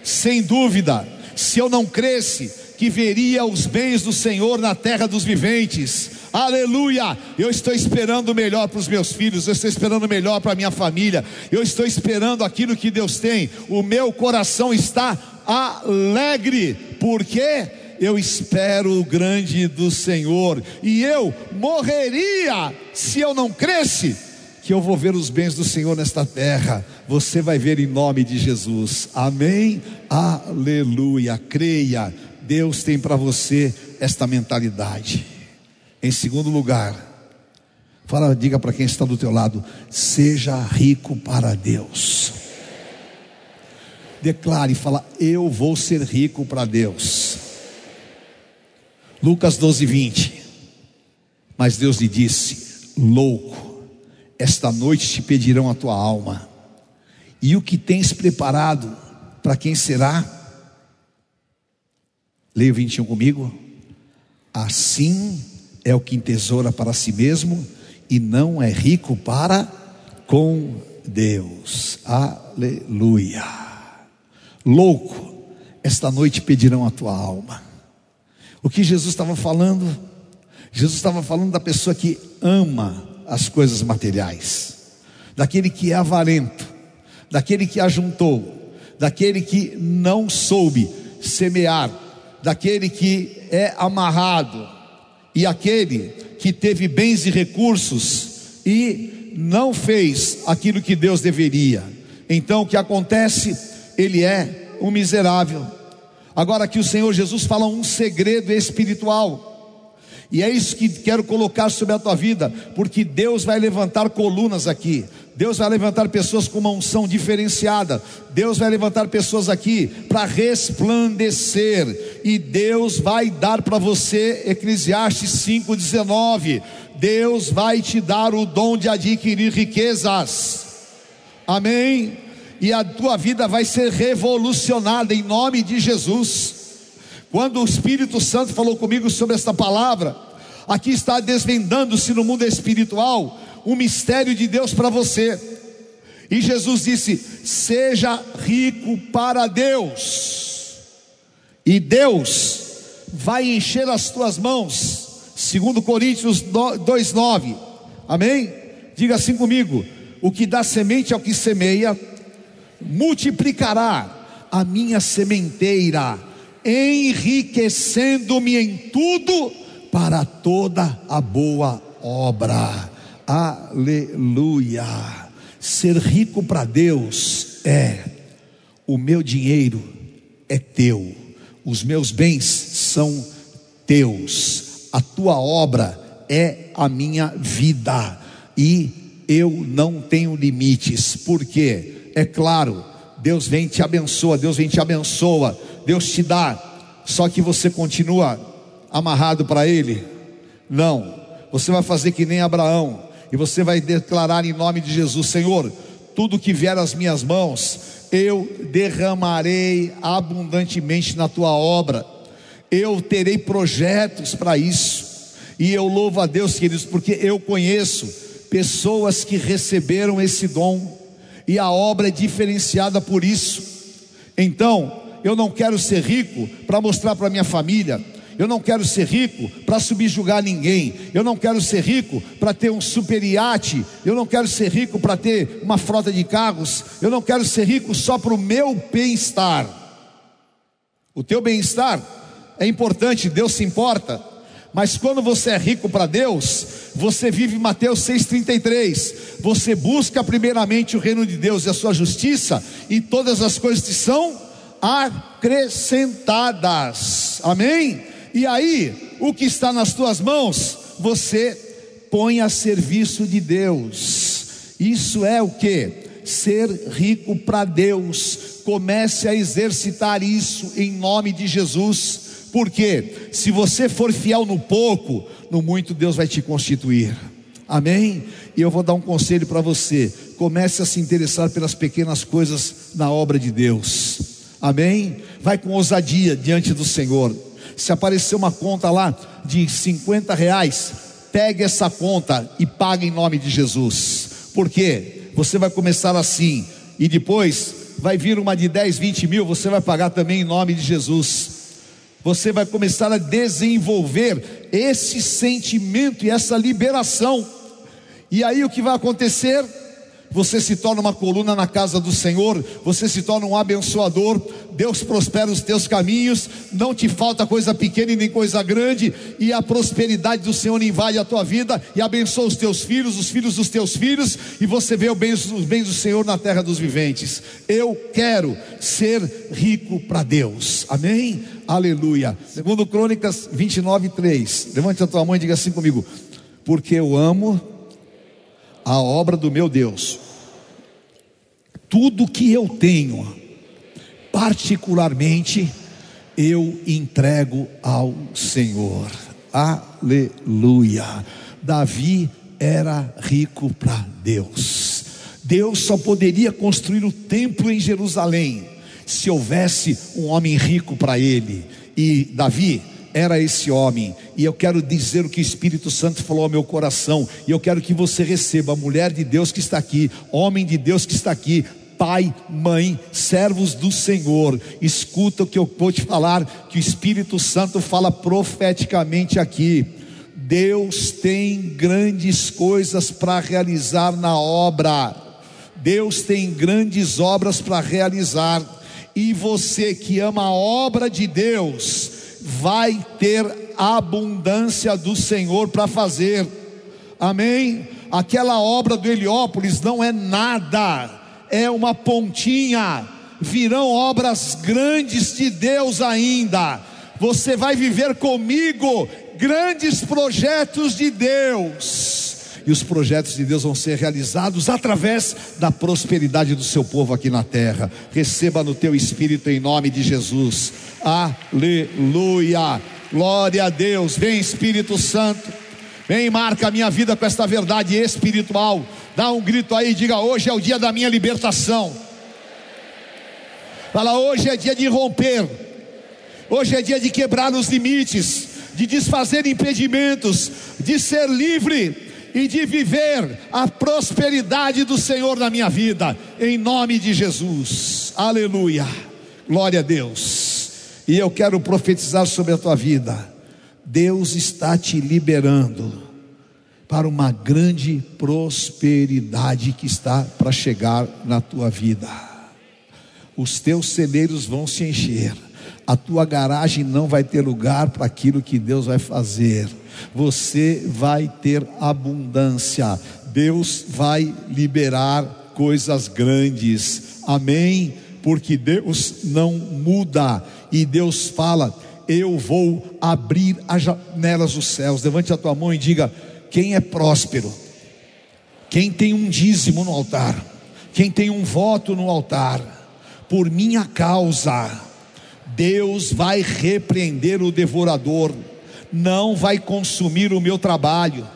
sem dúvida, se eu não cresce que veria os bens do Senhor na terra dos viventes. Aleluia! Eu estou esperando o melhor para os meus filhos, eu estou esperando o melhor para a minha família, eu estou esperando aquilo que Deus tem. O meu coração está alegre, porque eu espero o grande do Senhor, e eu morreria se eu não cresce que eu vou ver os bens do Senhor nesta terra. Você vai ver em nome de Jesus. Amém? Aleluia. Creia. Deus tem para você esta mentalidade. Em segundo lugar, fala, diga para quem está do teu lado, seja rico para Deus. Declare, fala, eu vou ser rico para Deus. Lucas 12, 20. Mas Deus lhe disse: louco, esta noite te pedirão a tua alma. E o que tens preparado, para quem será? Leia o 21 comigo. Assim é o que entesoura para si mesmo e não é rico para com Deus. Aleluia. Louco, esta noite pedirão a tua alma. O que Jesus estava falando? Jesus estava falando da pessoa que ama as coisas materiais, daquele que é avarento, daquele que ajuntou, daquele que não soube semear, daquele que é amarrado, e aquele que teve bens e recursos e não fez aquilo que Deus deveria. Então o que acontece? Ele é um miserável. Agora que o Senhor Jesus fala um segredo espiritual. E é isso que quero colocar sobre a tua vida, porque Deus vai levantar colunas aqui. Deus vai levantar pessoas com uma unção diferenciada. Deus vai levantar pessoas aqui para resplandecer. E Deus vai dar para você, Eclesiastes 5,19. Deus vai te dar o dom de adquirir riquezas. Amém? E a tua vida vai ser revolucionada em nome de Jesus. Quando o Espírito Santo falou comigo sobre esta palavra, aqui está desvendando-se no mundo espiritual um mistério de Deus para você. E Jesus disse: Seja rico para Deus, e Deus vai encher as tuas mãos, segundo Coríntios 2,9. Amém? Diga assim comigo: o que dá semente ao que semeia, multiplicará a minha sementeira enriquecendo-me em tudo para toda a boa obra. Aleluia. Ser rico para Deus é o meu dinheiro é teu, os meus bens são teus, a tua obra é a minha vida e eu não tenho limites, porque é claro, Deus vem te abençoa, Deus vem te abençoa, Deus te dá só que você continua amarrado para ele? Não. Você vai fazer que nem Abraão e você vai declarar em nome de Jesus: Senhor, tudo que vier às minhas mãos, eu derramarei abundantemente na tua obra. Eu terei projetos para isso. E eu louvo a Deus, queridos, porque eu conheço pessoas que receberam esse dom e a obra é diferenciada por isso. Então, eu não quero ser rico para mostrar para minha família, eu não quero ser rico para subjugar ninguém. Eu não quero ser rico para ter um super iate. Eu não quero ser rico para ter uma frota de carros. Eu não quero ser rico só para o meu bem-estar. O teu bem-estar é importante, Deus se importa. Mas quando você é rico para Deus, você vive Mateus 6,33. Você busca primeiramente o reino de Deus e a sua justiça, e todas as coisas te são acrescentadas. Amém? E aí, o que está nas tuas mãos, você põe a serviço de Deus. Isso é o que? Ser rico para Deus. Comece a exercitar isso em nome de Jesus. Porque se você for fiel no pouco, no muito Deus vai te constituir. Amém? E eu vou dar um conselho para você. Comece a se interessar pelas pequenas coisas na obra de Deus. Amém? Vai com ousadia diante do Senhor. Se aparecer uma conta lá de 50 reais, pegue essa conta e pague em nome de Jesus. Porque você vai começar assim, e depois vai vir uma de 10, 20 mil, você vai pagar também em nome de Jesus. Você vai começar a desenvolver esse sentimento e essa liberação. E aí o que vai acontecer? Você se torna uma coluna na casa do Senhor, você se torna um abençoador, Deus prospera os teus caminhos, não te falta coisa pequena e nem coisa grande, e a prosperidade do Senhor invade a tua vida e abençoa os teus filhos, os filhos dos teus filhos, e você vê bens, os bens do Senhor na terra dos viventes. Eu quero ser rico para Deus, amém? Aleluia. Segundo Crônicas 29, 3. Levante a tua mão e diga assim comigo: porque eu amo a obra do meu Deus tudo que eu tenho, particularmente, eu entrego ao Senhor. Aleluia. Davi era rico para Deus. Deus só poderia construir o templo em Jerusalém se houvesse um homem rico para ele. E Davi era esse homem, e eu quero dizer o que o Espírito Santo falou ao meu coração, e eu quero que você receba, a mulher de Deus que está aqui, homem de Deus que está aqui, pai, mãe, servos do Senhor, escuta o que eu vou te falar, que o Espírito Santo fala profeticamente aqui. Deus tem grandes coisas para realizar na obra, Deus tem grandes obras para realizar, e você que ama a obra de Deus, vai ter abundância do Senhor para fazer, amém? Aquela obra do Heliópolis não é nada, é uma pontinha, virão obras grandes de Deus ainda. Você vai viver comigo grandes projetos de Deus. E os projetos de Deus vão ser realizados através da prosperidade do seu povo aqui na terra. Receba no teu espírito em nome de Jesus. Aleluia. Glória a Deus. Vem Espírito Santo. Vem marca a minha vida com esta verdade espiritual. Dá um grito aí, diga: hoje é o dia da minha libertação. Fala, hoje é dia de romper. Hoje é dia de quebrar os limites, de desfazer impedimentos, de ser livre e de viver a prosperidade do Senhor na minha vida, em nome de Jesus. Aleluia. Glória a Deus. E eu quero profetizar sobre a tua vida. Deus está te liberando para uma grande prosperidade que está para chegar na tua vida. Os teus celeiros vão se encher, a tua garagem não vai ter lugar para aquilo que Deus vai fazer. Você vai ter abundância, Deus vai liberar coisas grandes, amém? Porque Deus não muda. E Deus fala: Eu vou abrir as janelas dos céus. Levante a tua mão e diga: quem é próspero, quem tem um dízimo no altar, quem tem um voto no altar, por minha causa, Deus vai repreender o devorador, não vai consumir o meu trabalho,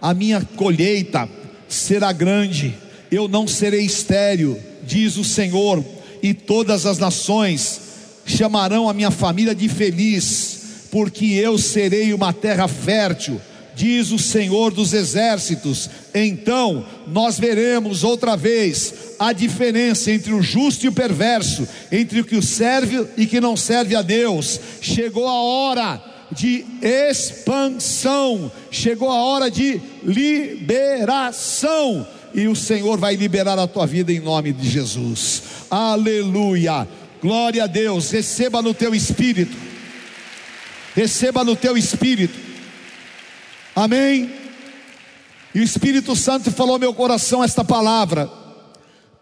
a minha colheita será grande, eu não serei estéril, diz o Senhor, e todas as nações chamarão a minha família de feliz, porque eu serei uma terra fértil diz o Senhor dos Exércitos. Então nós veremos outra vez a diferença entre o justo e o perverso, entre o que serve e que não serve a Deus. Chegou a hora de expansão, chegou a hora de liberação. E o Senhor vai liberar a tua vida em nome de Jesus. Aleluia. Glória a Deus. Receba no teu espírito. Receba no teu espírito Amém? E o Espírito Santo falou ao meu coração esta palavra: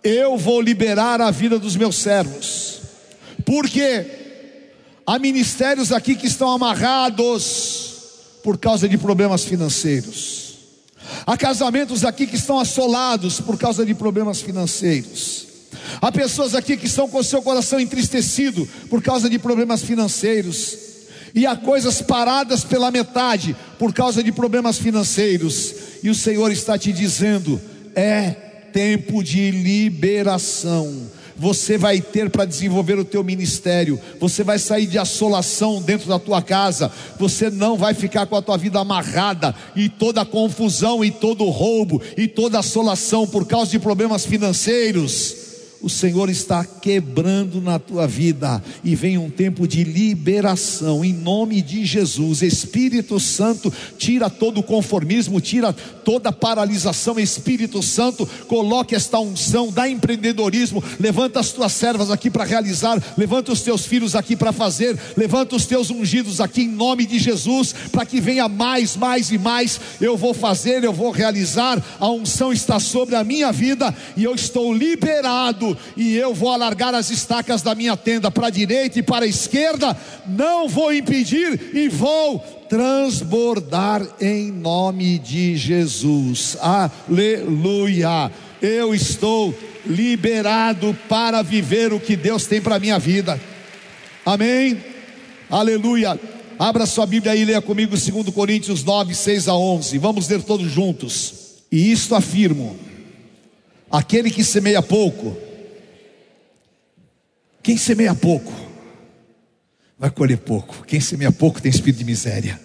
Eu vou liberar a vida dos meus servos, porque há ministérios aqui que estão amarrados por causa de problemas financeiros, há casamentos aqui que estão assolados por causa de problemas financeiros. Há pessoas aqui que estão com o seu coração entristecido por causa de problemas financeiros e há coisas paradas pela metade por causa de problemas financeiros, e o Senhor está te dizendo: é tempo de liberação. Você vai ter para desenvolver o teu ministério. Você vai sair de assolação dentro da tua casa. Você não vai ficar com a tua vida amarrada e toda confusão e todo roubo e toda assolação por causa de problemas financeiros o Senhor está quebrando na tua vida e vem um tempo de liberação em nome de Jesus. Espírito Santo, tira todo o conformismo, tira toda paralisação. Espírito Santo, coloque esta unção, dá empreendedorismo. Levanta as tuas servas aqui para realizar, levanta os teus filhos aqui para fazer, levanta os teus ungidos aqui em nome de Jesus, para que venha mais, mais e mais. Eu vou fazer, eu vou realizar. A unção está sobre a minha vida e eu estou liberado e eu vou alargar as estacas da minha tenda para a direita e para a esquerda, não vou impedir e vou transbordar em nome de Jesus. Aleluia. Eu estou liberado para viver o que Deus tem para minha vida. Amém. Aleluia. Abra sua Bíblia e leia comigo 2 Coríntios 9, 6 a 11. Vamos ler todos juntos. E isto afirmo: aquele que semeia pouco, quem semeia pouco, vai colher pouco. Quem semeia pouco tem espírito de miséria.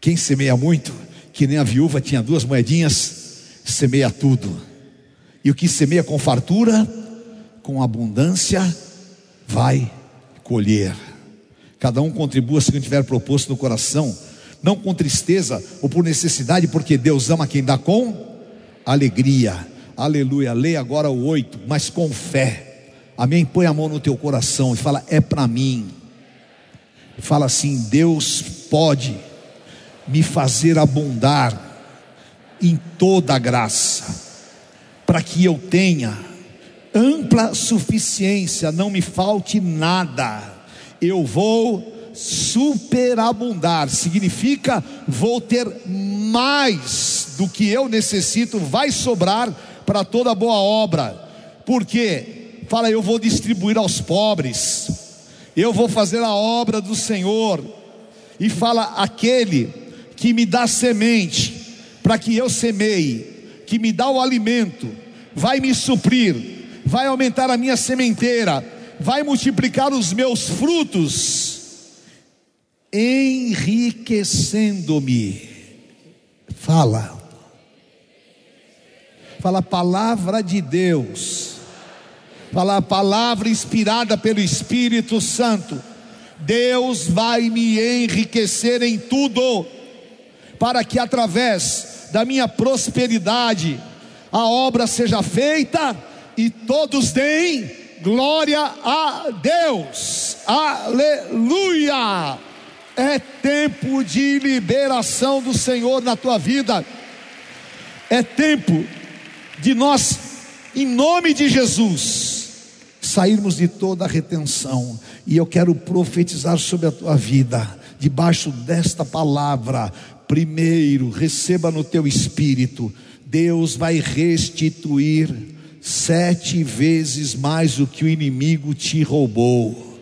Quem semeia muito, que nem a viúva tinha duas moedinhas, semeia tudo. E o que semeia com fartura, com abundância, vai colher. Cada um contribua segundo tiver proposto no coração, não com tristeza ou por necessidade, porque Deus ama quem dá com alegria. Aleluia. Leia agora o oito, mas com fé Amém? Põe a mão no teu coração e fala: é para mim. Fala assim: Deus pode me fazer abundar em toda a graça, para que eu tenha ampla suficiência, não me falte nada. Eu vou superabundar, significa vou ter mais do que eu necessito, vai sobrar para toda boa obra. Por quê? Fala, eu vou distribuir aos pobres, eu vou fazer a obra do Senhor. E fala, aquele que me dá semente, para que eu semeie, que me dá o alimento, vai me suprir, vai aumentar a minha sementeira, vai multiplicar os meus frutos, enriquecendo-me. Fala, fala a palavra de Deus Fala a palavra inspirada pelo Espírito Santo. Deus vai me enriquecer em tudo, para que através da minha prosperidade a obra seja feita e todos deem glória a Deus. Aleluia! É tempo de liberação do Senhor na tua vida. É tempo de nós, em nome de Jesus, sairmos de toda a retenção. E eu quero profetizar sobre a tua vida, debaixo desta palavra. Primeiro, receba no teu espírito, Deus vai restituir sete vezes mais o que o inimigo te roubou.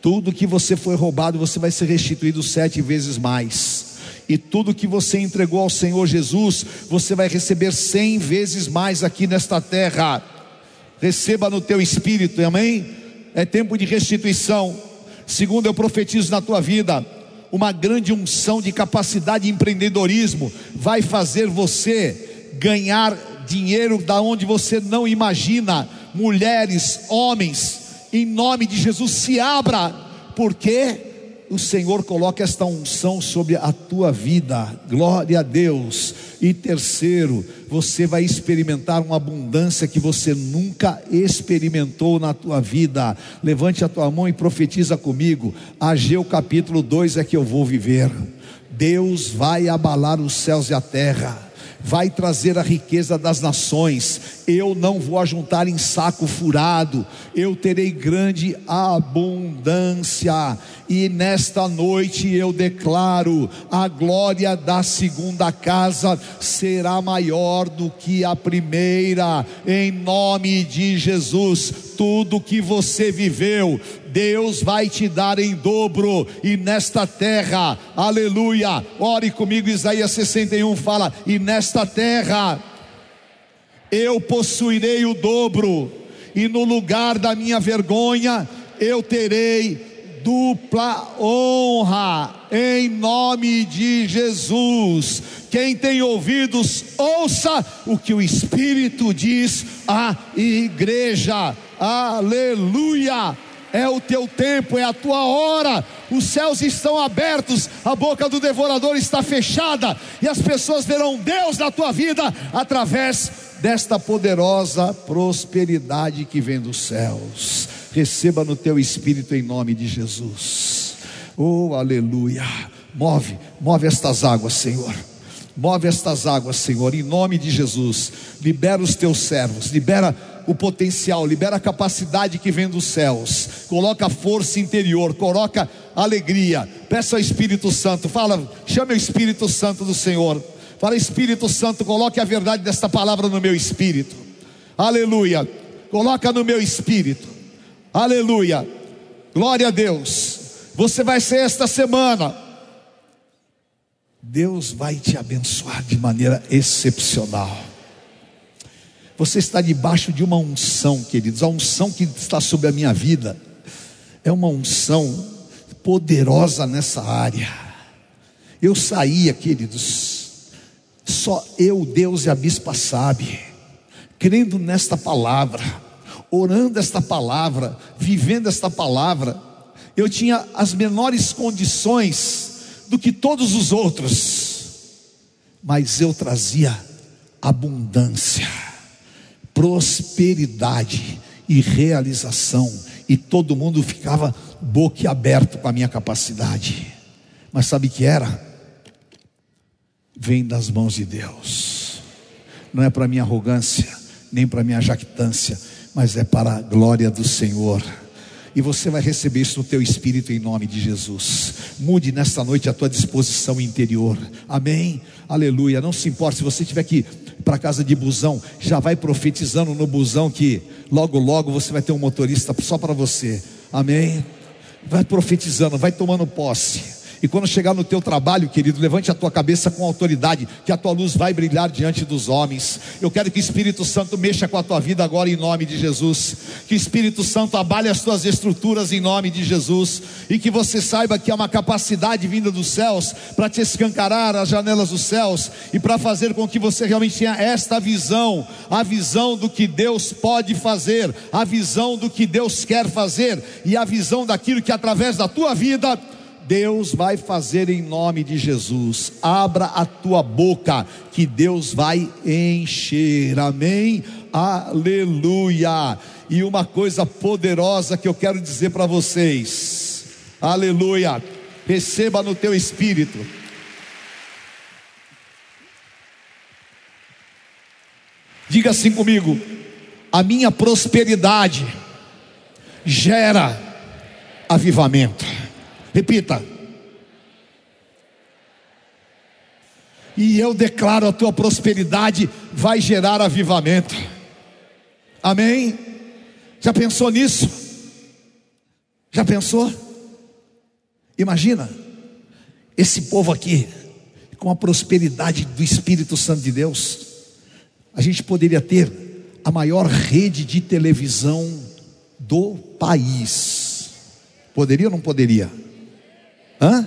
Tudo que você foi roubado, você vai ser restituído sete vezes mais. E tudo que você entregou ao Senhor Jesus, você vai receber cem vezes mais aqui nesta terra. Receba no teu espírito, amém? É tempo de restituição. Segundo, eu profetizo na tua vida, uma grande unção de capacidade e empreendedorismo vai fazer você ganhar dinheiro da onde você não imagina. Mulheres, homens, em nome de Jesus, se abra, porque o Senhor coloca esta unção sobre a tua vida. Glória a Deus. E terceiro, você vai experimentar uma abundância que você nunca experimentou na tua vida. Levante a tua mão e profetiza comigo. Ageu capítulo 2 é que eu vou viver. Deus vai abalar os céus e a terra vai trazer a riqueza das nações. Eu não vou ajuntar em saco furado, eu terei grande abundância. E nesta noite eu declaro: a glória da segunda casa será maior do que a primeira, em nome de Jesus. Tudo que você viveu, Deus vai te dar em dobro, e nesta terra, aleluia. Ore comigo, Isaías 61 fala: e nesta terra eu possuirei o dobro, e no lugar da minha vergonha eu terei dupla honra, em nome de Jesus. Quem tem ouvidos, ouça o que o Espírito diz à igreja, aleluia é o teu tempo, é a tua hora. Os céus estão abertos, a boca do devorador está fechada, e as pessoas verão Deus na tua vida através desta poderosa prosperidade que vem dos céus. Receba no teu espírito em nome de Jesus. Oh, aleluia. Move, move estas águas, Senhor. Move estas águas, Senhor, em nome de Jesus. Libera os teus servos, libera o potencial, libera a capacidade que vem dos céus, coloca força interior, coloca alegria. Peça ao Espírito Santo, fala, chame o Espírito Santo do Senhor. Fala, Espírito Santo, coloque a verdade desta palavra no meu espírito. Aleluia. Coloca no meu espírito. Aleluia. Glória a Deus. Você vai ser esta semana. Deus vai te abençoar de maneira excepcional. Você está debaixo de uma unção, queridos. A unção que está sobre a minha vida é uma unção poderosa nessa área. Eu saía, queridos, só eu, Deus e a bispa sabe, crendo nesta palavra, orando esta palavra, vivendo esta palavra. Eu tinha as menores condições do que todos os outros, mas eu trazia abundância prosperidade e realização, e todo mundo ficava boquiaberto com a minha capacidade. Mas sabe que era? Vem das mãos de Deus. Não é para minha arrogância, nem para minha jactância, mas é para a glória do Senhor e você vai receber isso no teu espírito em nome de Jesus. Mude nesta noite a tua disposição interior. Amém. Aleluia. Não se importe se você tiver que para casa de busão, já vai profetizando no busão que logo logo você vai ter um motorista só para você. Amém. Vai profetizando, vai tomando posse. E quando chegar no teu trabalho, querido, levante a tua cabeça com autoridade, que a tua luz vai brilhar diante dos homens. Eu quero que o Espírito Santo mexa com a tua vida agora em nome de Jesus. Que o Espírito Santo abale as tuas estruturas em nome de Jesus. E que você saiba que há uma capacidade vinda dos céus para te escancarar as janelas dos céus e para fazer com que você realmente tenha esta visão, a visão do que Deus pode fazer, a visão do que Deus quer fazer e a visão daquilo que através da tua vida Deus vai fazer em nome de Jesus. Abra a tua boca, que Deus vai encher. Amém? Aleluia. E uma coisa poderosa que eu quero dizer para vocês. Aleluia. Receba no teu espírito. Diga assim comigo: a minha prosperidade gera avivamento. Repita. E eu declaro a tua prosperidade vai gerar avivamento. Amém? Já pensou nisso? Já pensou? Imagina esse povo aqui, com a prosperidade do Espírito Santo de Deus, a gente poderia ter a maior rede de televisão do país. Poderia ou não poderia? Hã?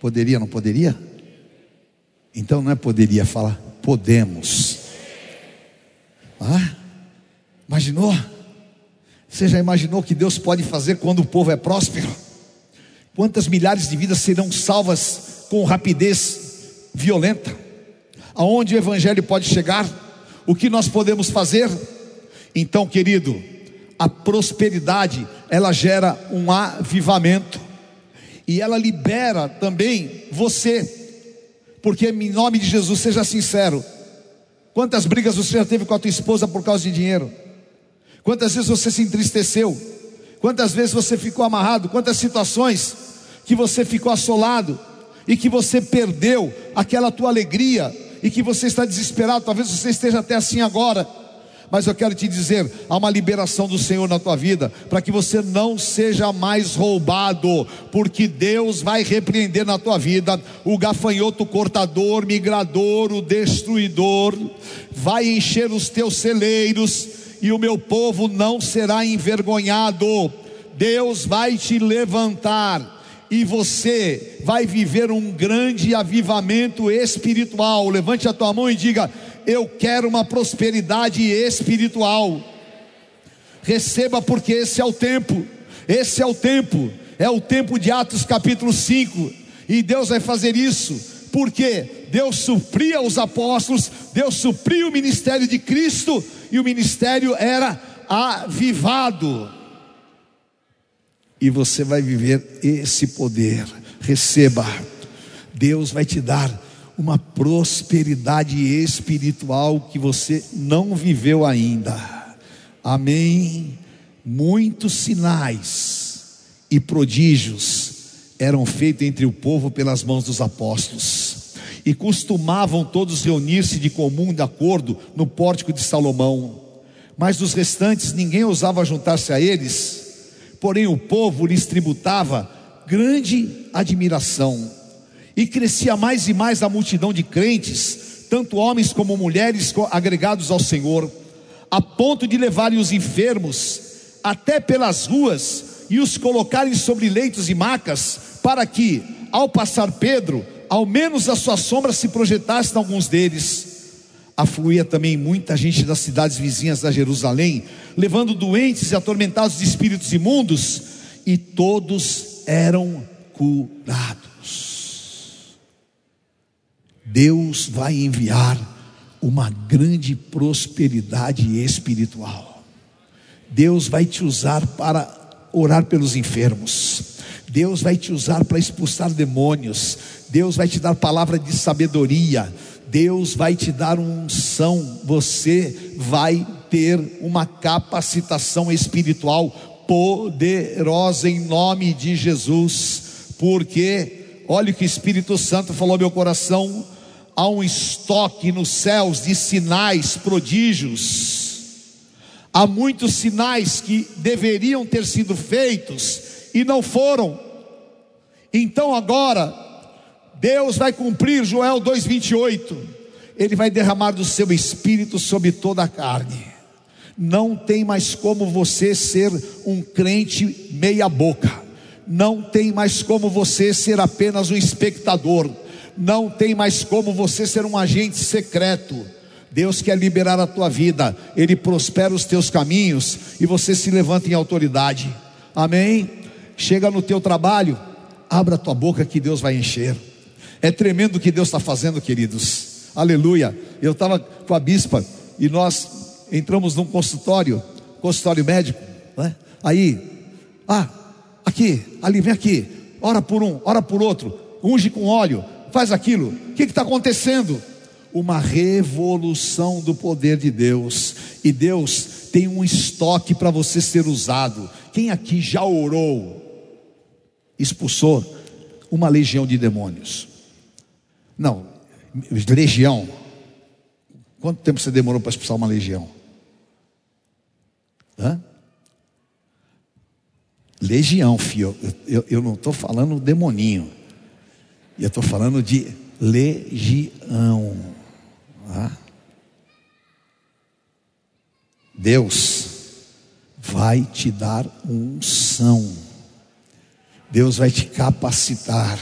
Poderia, não poderia? Então não é poderia falar, podemos. Ah, imaginou? Você já imaginou que Deus pode fazer quando o povo é próspero? Quantas milhares de vidas serão salvas com rapidez violenta? Aonde o Evangelho pode chegar? O que nós podemos fazer? Então, querido, a prosperidade ela gera um avivamento e ela libera também você porque em nome de Jesus, seja sincero. Quantas brigas você já teve com a tua esposa por causa de dinheiro? Quantas vezes você se entristeceu? Quantas vezes você ficou amarrado? Quantas situações que você ficou assolado e que você perdeu aquela tua alegria e que você está desesperado? Talvez você esteja até assim agora. Mas eu quero te dizer, há uma liberação do Senhor na tua vida, para que você não seja mais roubado, porque Deus vai repreender na tua vida o gafanhoto cortador, migrador, o destruidor, vai encher os teus celeiros, e o meu povo não será envergonhado. Deus vai te levantar e você vai viver um grande avivamento espiritual. Levante a tua mão e diga: eu quero uma prosperidade espiritual. Receba, porque esse é o tempo, esse é o tempo, é o tempo de Atos capítulo 5, e Deus vai fazer isso, porque Deus supria os apóstolos, Deus supria o ministério de Cristo, e o ministério era avivado, e você vai viver esse poder, receba, Deus vai te dar uma prosperidade espiritual que você não viveu ainda. Amém. Muitos sinais e prodígios eram feitos entre o povo pelas mãos dos apóstolos. E costumavam todos reunir-se de comum de acordo no pórtico de Salomão. Mas dos restantes ninguém ousava juntar-se a eles, porém o povo lhes tributava grande admiração e crescia mais e mais a multidão de crentes, tanto homens como mulheres agregados ao Senhor, a ponto de levarem os enfermos até pelas ruas e os colocarem sobre leitos e macas, para que, ao passar Pedro, ao menos a sua sombra se projetasse em alguns deles. Afluía também muita gente das cidades vizinhas da Jerusalém, levando doentes e atormentados de espíritos imundos, e todos eram curados. Deus vai enviar uma grande prosperidade espiritual. Deus vai te usar para orar pelos enfermos. Deus vai te usar para expulsar demônios. Deus vai te dar palavra de sabedoria. Deus vai te dar unção. Você vai ter uma capacitação espiritual poderosa em nome de Jesus. Porque, olha o que o Espírito Santo falou ao meu coração há um estoque nos céus de sinais, prodígios. Há muitos sinais que deveriam ter sido feitos e não foram. Então agora, Deus vai cumprir Joel 2,28. Ele vai derramar do seu espírito sobre toda a carne. Não tem mais como você ser um crente meia-boca. Não tem mais como você ser apenas um espectador não tem mais como você ser um agente secreto. Deus quer liberar a tua vida, Ele prospera os teus caminhos e você se levanta em autoridade. Amém? Chega no teu trabalho, abra a tua boca que Deus vai encher. É tremendo o que Deus está fazendo, queridos. Aleluia. Eu estava com a bispa e nós entramos num consultório, consultório médico, né? Aí, ah, aqui, ali, vem aqui, ora por um, ora por outro, unge com óleo, faz aquilo. O que está acontecendo? Uma revolução do poder de Deus. E Deus tem um estoque para você ser usado. Quem aqui já orou, expulsou uma legião de demônios? Não, legião. Quanto tempo você demorou para expulsar uma legião? Hã? Legião, filho. Eu, eu, eu não estou falando demoninho. Eu estou falando de legião. Ah. Deus vai te dar unção. Deus vai te capacitar.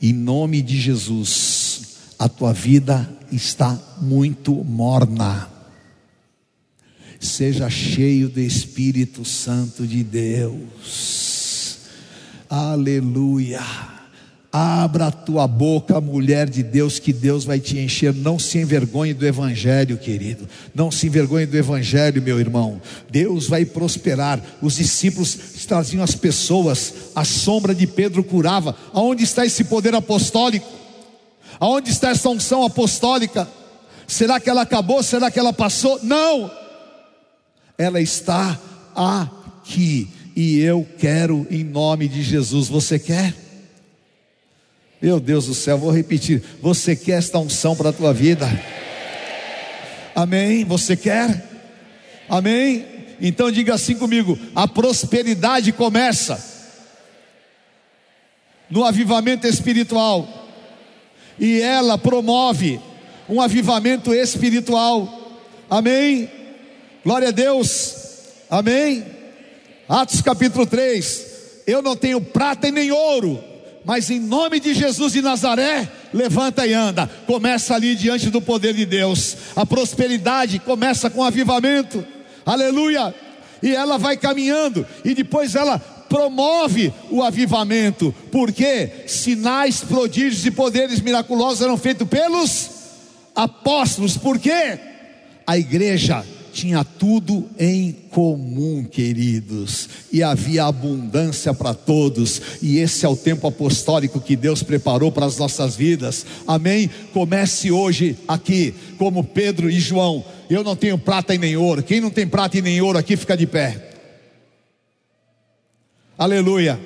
Em nome de Jesus, a tua vida está muito morna. Seja cheio do Espírito Santo de Deus. Aleluia. Abra a tua boca, mulher de Deus, que Deus vai te encher. Não se envergonhe do Evangelho, querido. Não se envergonhe do Evangelho, meu irmão. Deus vai prosperar. Os discípulos traziam as pessoas, a sombra de Pedro curava. Aonde está esse poder apostólico? Aonde está essa unção apostólica? Será que ela acabou? Será que ela passou? Não! Ela está aqui. E eu quero em nome de Jesus. Você quer? Meu Deus do céu, vou repetir. Você quer esta unção para a tua vida? Amém? Você quer? Amém? Então diga assim comigo: a prosperidade começa no avivamento espiritual, e ela promove um avivamento espiritual. Amém? Glória a Deus. Amém? Atos capítulo 3. Eu não tenho prata e nem ouro mas em nome de Jesus de Nazaré, levanta e anda. Começa ali diante do poder de Deus. A prosperidade começa com avivamento. Aleluia! E ela vai caminhando e depois ela promove o avivamento, porque sinais, prodígios e poderes miraculosos eram feitos pelos apóstolos. Por quê? A igreja tinha tudo em comum, queridos, e havia abundância para todos, e esse é o tempo apostólico que Deus preparou para as nossas vidas, amém? Comece hoje aqui, como Pedro e João. Eu não tenho prata e nem ouro, quem não tem prata e nem ouro aqui fica de pé, aleluia,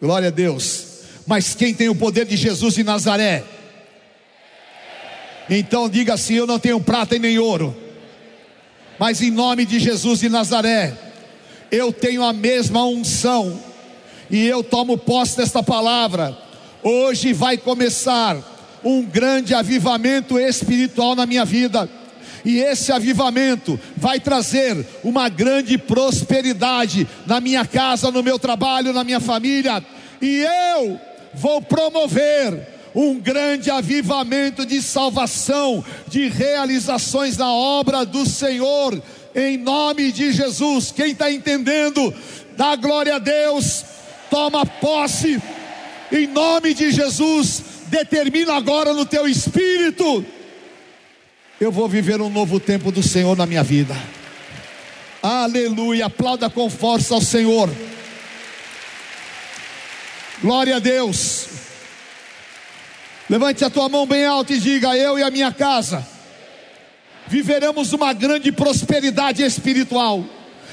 glória a Deus. Mas quem tem o poder de Jesus de Nazaré, então diga assim: Eu não tenho prata e nem ouro, mas em nome de Jesus de Nazaré, eu tenho a mesma unção, e eu tomo posse desta palavra. Hoje vai começar um grande avivamento espiritual na minha vida. E esse avivamento vai trazer uma grande prosperidade na minha casa, no meu trabalho, na minha família. E eu vou promover um grande avivamento de salvação, de realizações na obra do Senhor, em nome de Jesus. Quem está entendendo, dá glória a Deus, toma posse, em nome de Jesus, determina agora no teu espírito. Eu vou viver um novo tempo do Senhor na minha vida. Aleluia, aplauda com força ao Senhor. Glória a Deus. Levante a tua mão bem alta e diga: Eu e a minha casa viveremos uma grande prosperidade espiritual,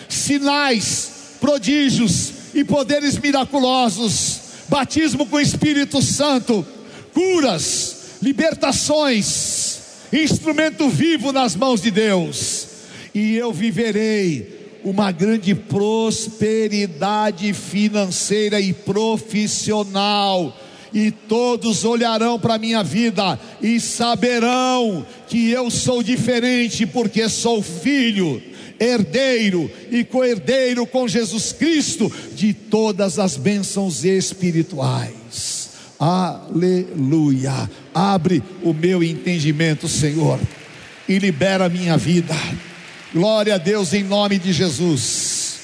sinais, prodígios e poderes miraculosos, batismo com o Espírito Santo, curas, libertações, instrumento vivo nas mãos de Deus, e eu viverei uma grande prosperidade financeira e profissional e todos olharão para a minha vida e saberão que eu sou diferente, porque sou filho, herdeiro e co-herdeiro com Jesus Cristo de todas as bênçãos espirituais. Aleluia. Abre o meu entendimento, Senhor, e libera a minha vida. Glória a Deus em nome de Jesus.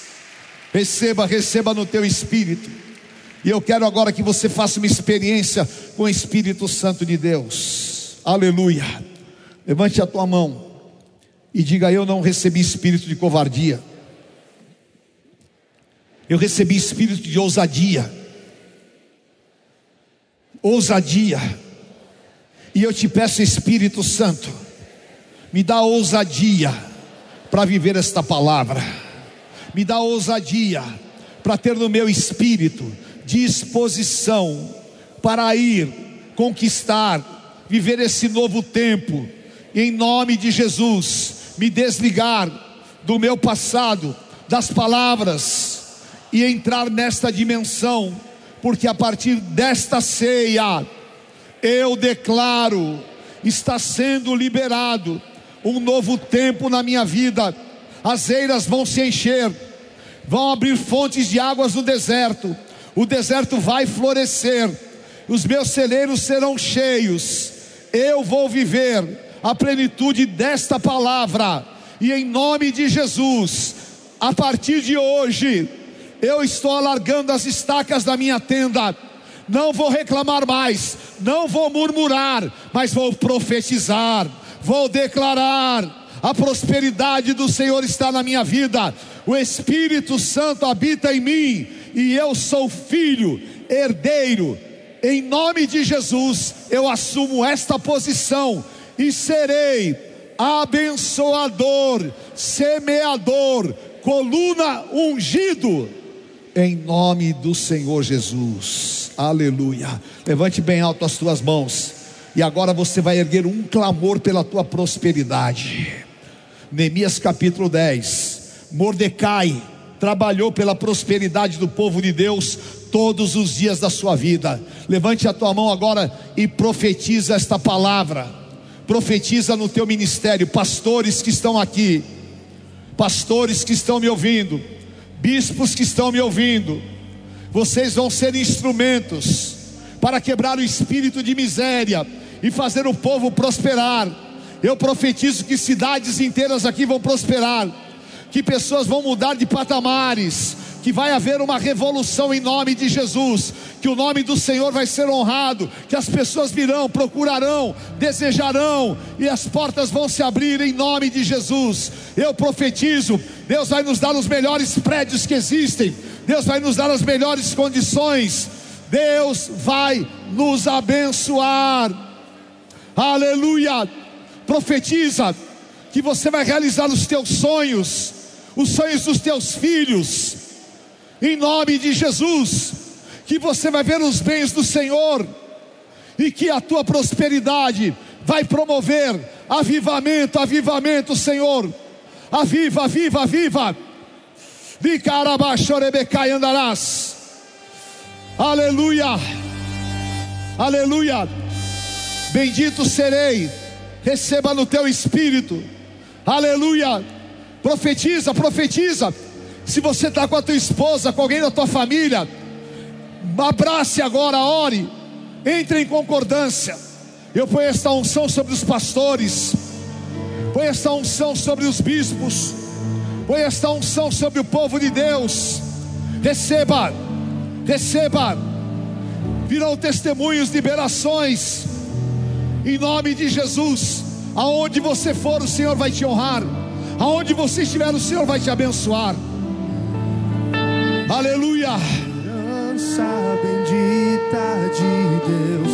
Receba, receba no teu espírito e eu quero agora que você faça uma experiência com o Espírito Santo de Deus. Aleluia. Levante a tua mão e diga: Eu não recebi espírito de covardia. Eu recebi espírito de ousadia. Ousadia. E eu te peço, Espírito Santo, me dá ousadia para viver esta palavra. Me dá ousadia para ter no meu espírito disposição para ir conquistar, viver esse novo tempo, em nome de Jesus, me desligar do meu passado, das palavras e entrar nesta dimensão, porque a partir desta ceia, eu declaro, está sendo liberado um novo tempo na minha vida, as eiras vão se encher, vão abrir fontes de águas no deserto, o deserto vai florescer, os meus celeiros serão cheios, eu vou viver a plenitude desta palavra, e em nome de Jesus, a partir de hoje, eu estou alargando as estacas da minha tenda, não vou reclamar mais, não vou murmurar, mas vou profetizar, vou declarar. A prosperidade do Senhor está na minha vida, o Espírito Santo habita em mim, e eu sou filho, herdeiro. Em nome de Jesus, eu assumo esta posição e serei abençoador, semeador, coluna ungido, em nome do Senhor Jesus. Aleluia. Levante bem alto as tuas mãos. E agora você vai erguer um clamor pela tua prosperidade. Neemias capítulo 10. Mordecai trabalhou pela prosperidade do povo de Deus todos os dias da sua vida. Levante a tua mão agora e profetiza esta palavra. Profetiza no teu ministério, pastores que estão aqui, pastores que estão me ouvindo, bispos que estão me ouvindo. Vocês vão ser instrumentos para quebrar o espírito de miséria e fazer o povo prosperar. Eu profetizo que cidades inteiras aqui vão prosperar, que pessoas vão mudar de patamares, que vai haver uma revolução em nome de Jesus, que o nome do Senhor vai ser honrado, que as pessoas virão, procurarão, desejarão e as portas vão se abrir em nome de Jesus. Eu profetizo, Deus vai nos dar os melhores prédios que existem, Deus vai nos dar as melhores condições, Deus vai nos abençoar. Aleluia! Profetiza que você vai realizar os teus sonhos, os sonhos dos teus filhos, em nome de Jesus, que você vai ver os bens do Senhor e que a tua prosperidade vai promover avivamento, avivamento, Senhor. Aviva, aviva, aviva. Andarás. Aleluia. Aleluia. Bendito serei. Receba no teu espírito. Aleluia. Profetiza, profetiza. Se você está com a tua esposa, com alguém da tua família, abrace agora, ore, entre em concordância. Eu ponho esta unção sobre os pastores, ponho esta unção sobre os bispos, ponho esta unção sobre o povo de Deus. Receba, receba, virão testemunhos, liberações, em nome de Jesus. Aonde você for, o Senhor vai te honrar. Aonde você estiver, o Senhor vai te abençoar. Aleluia. Bendita de Deus,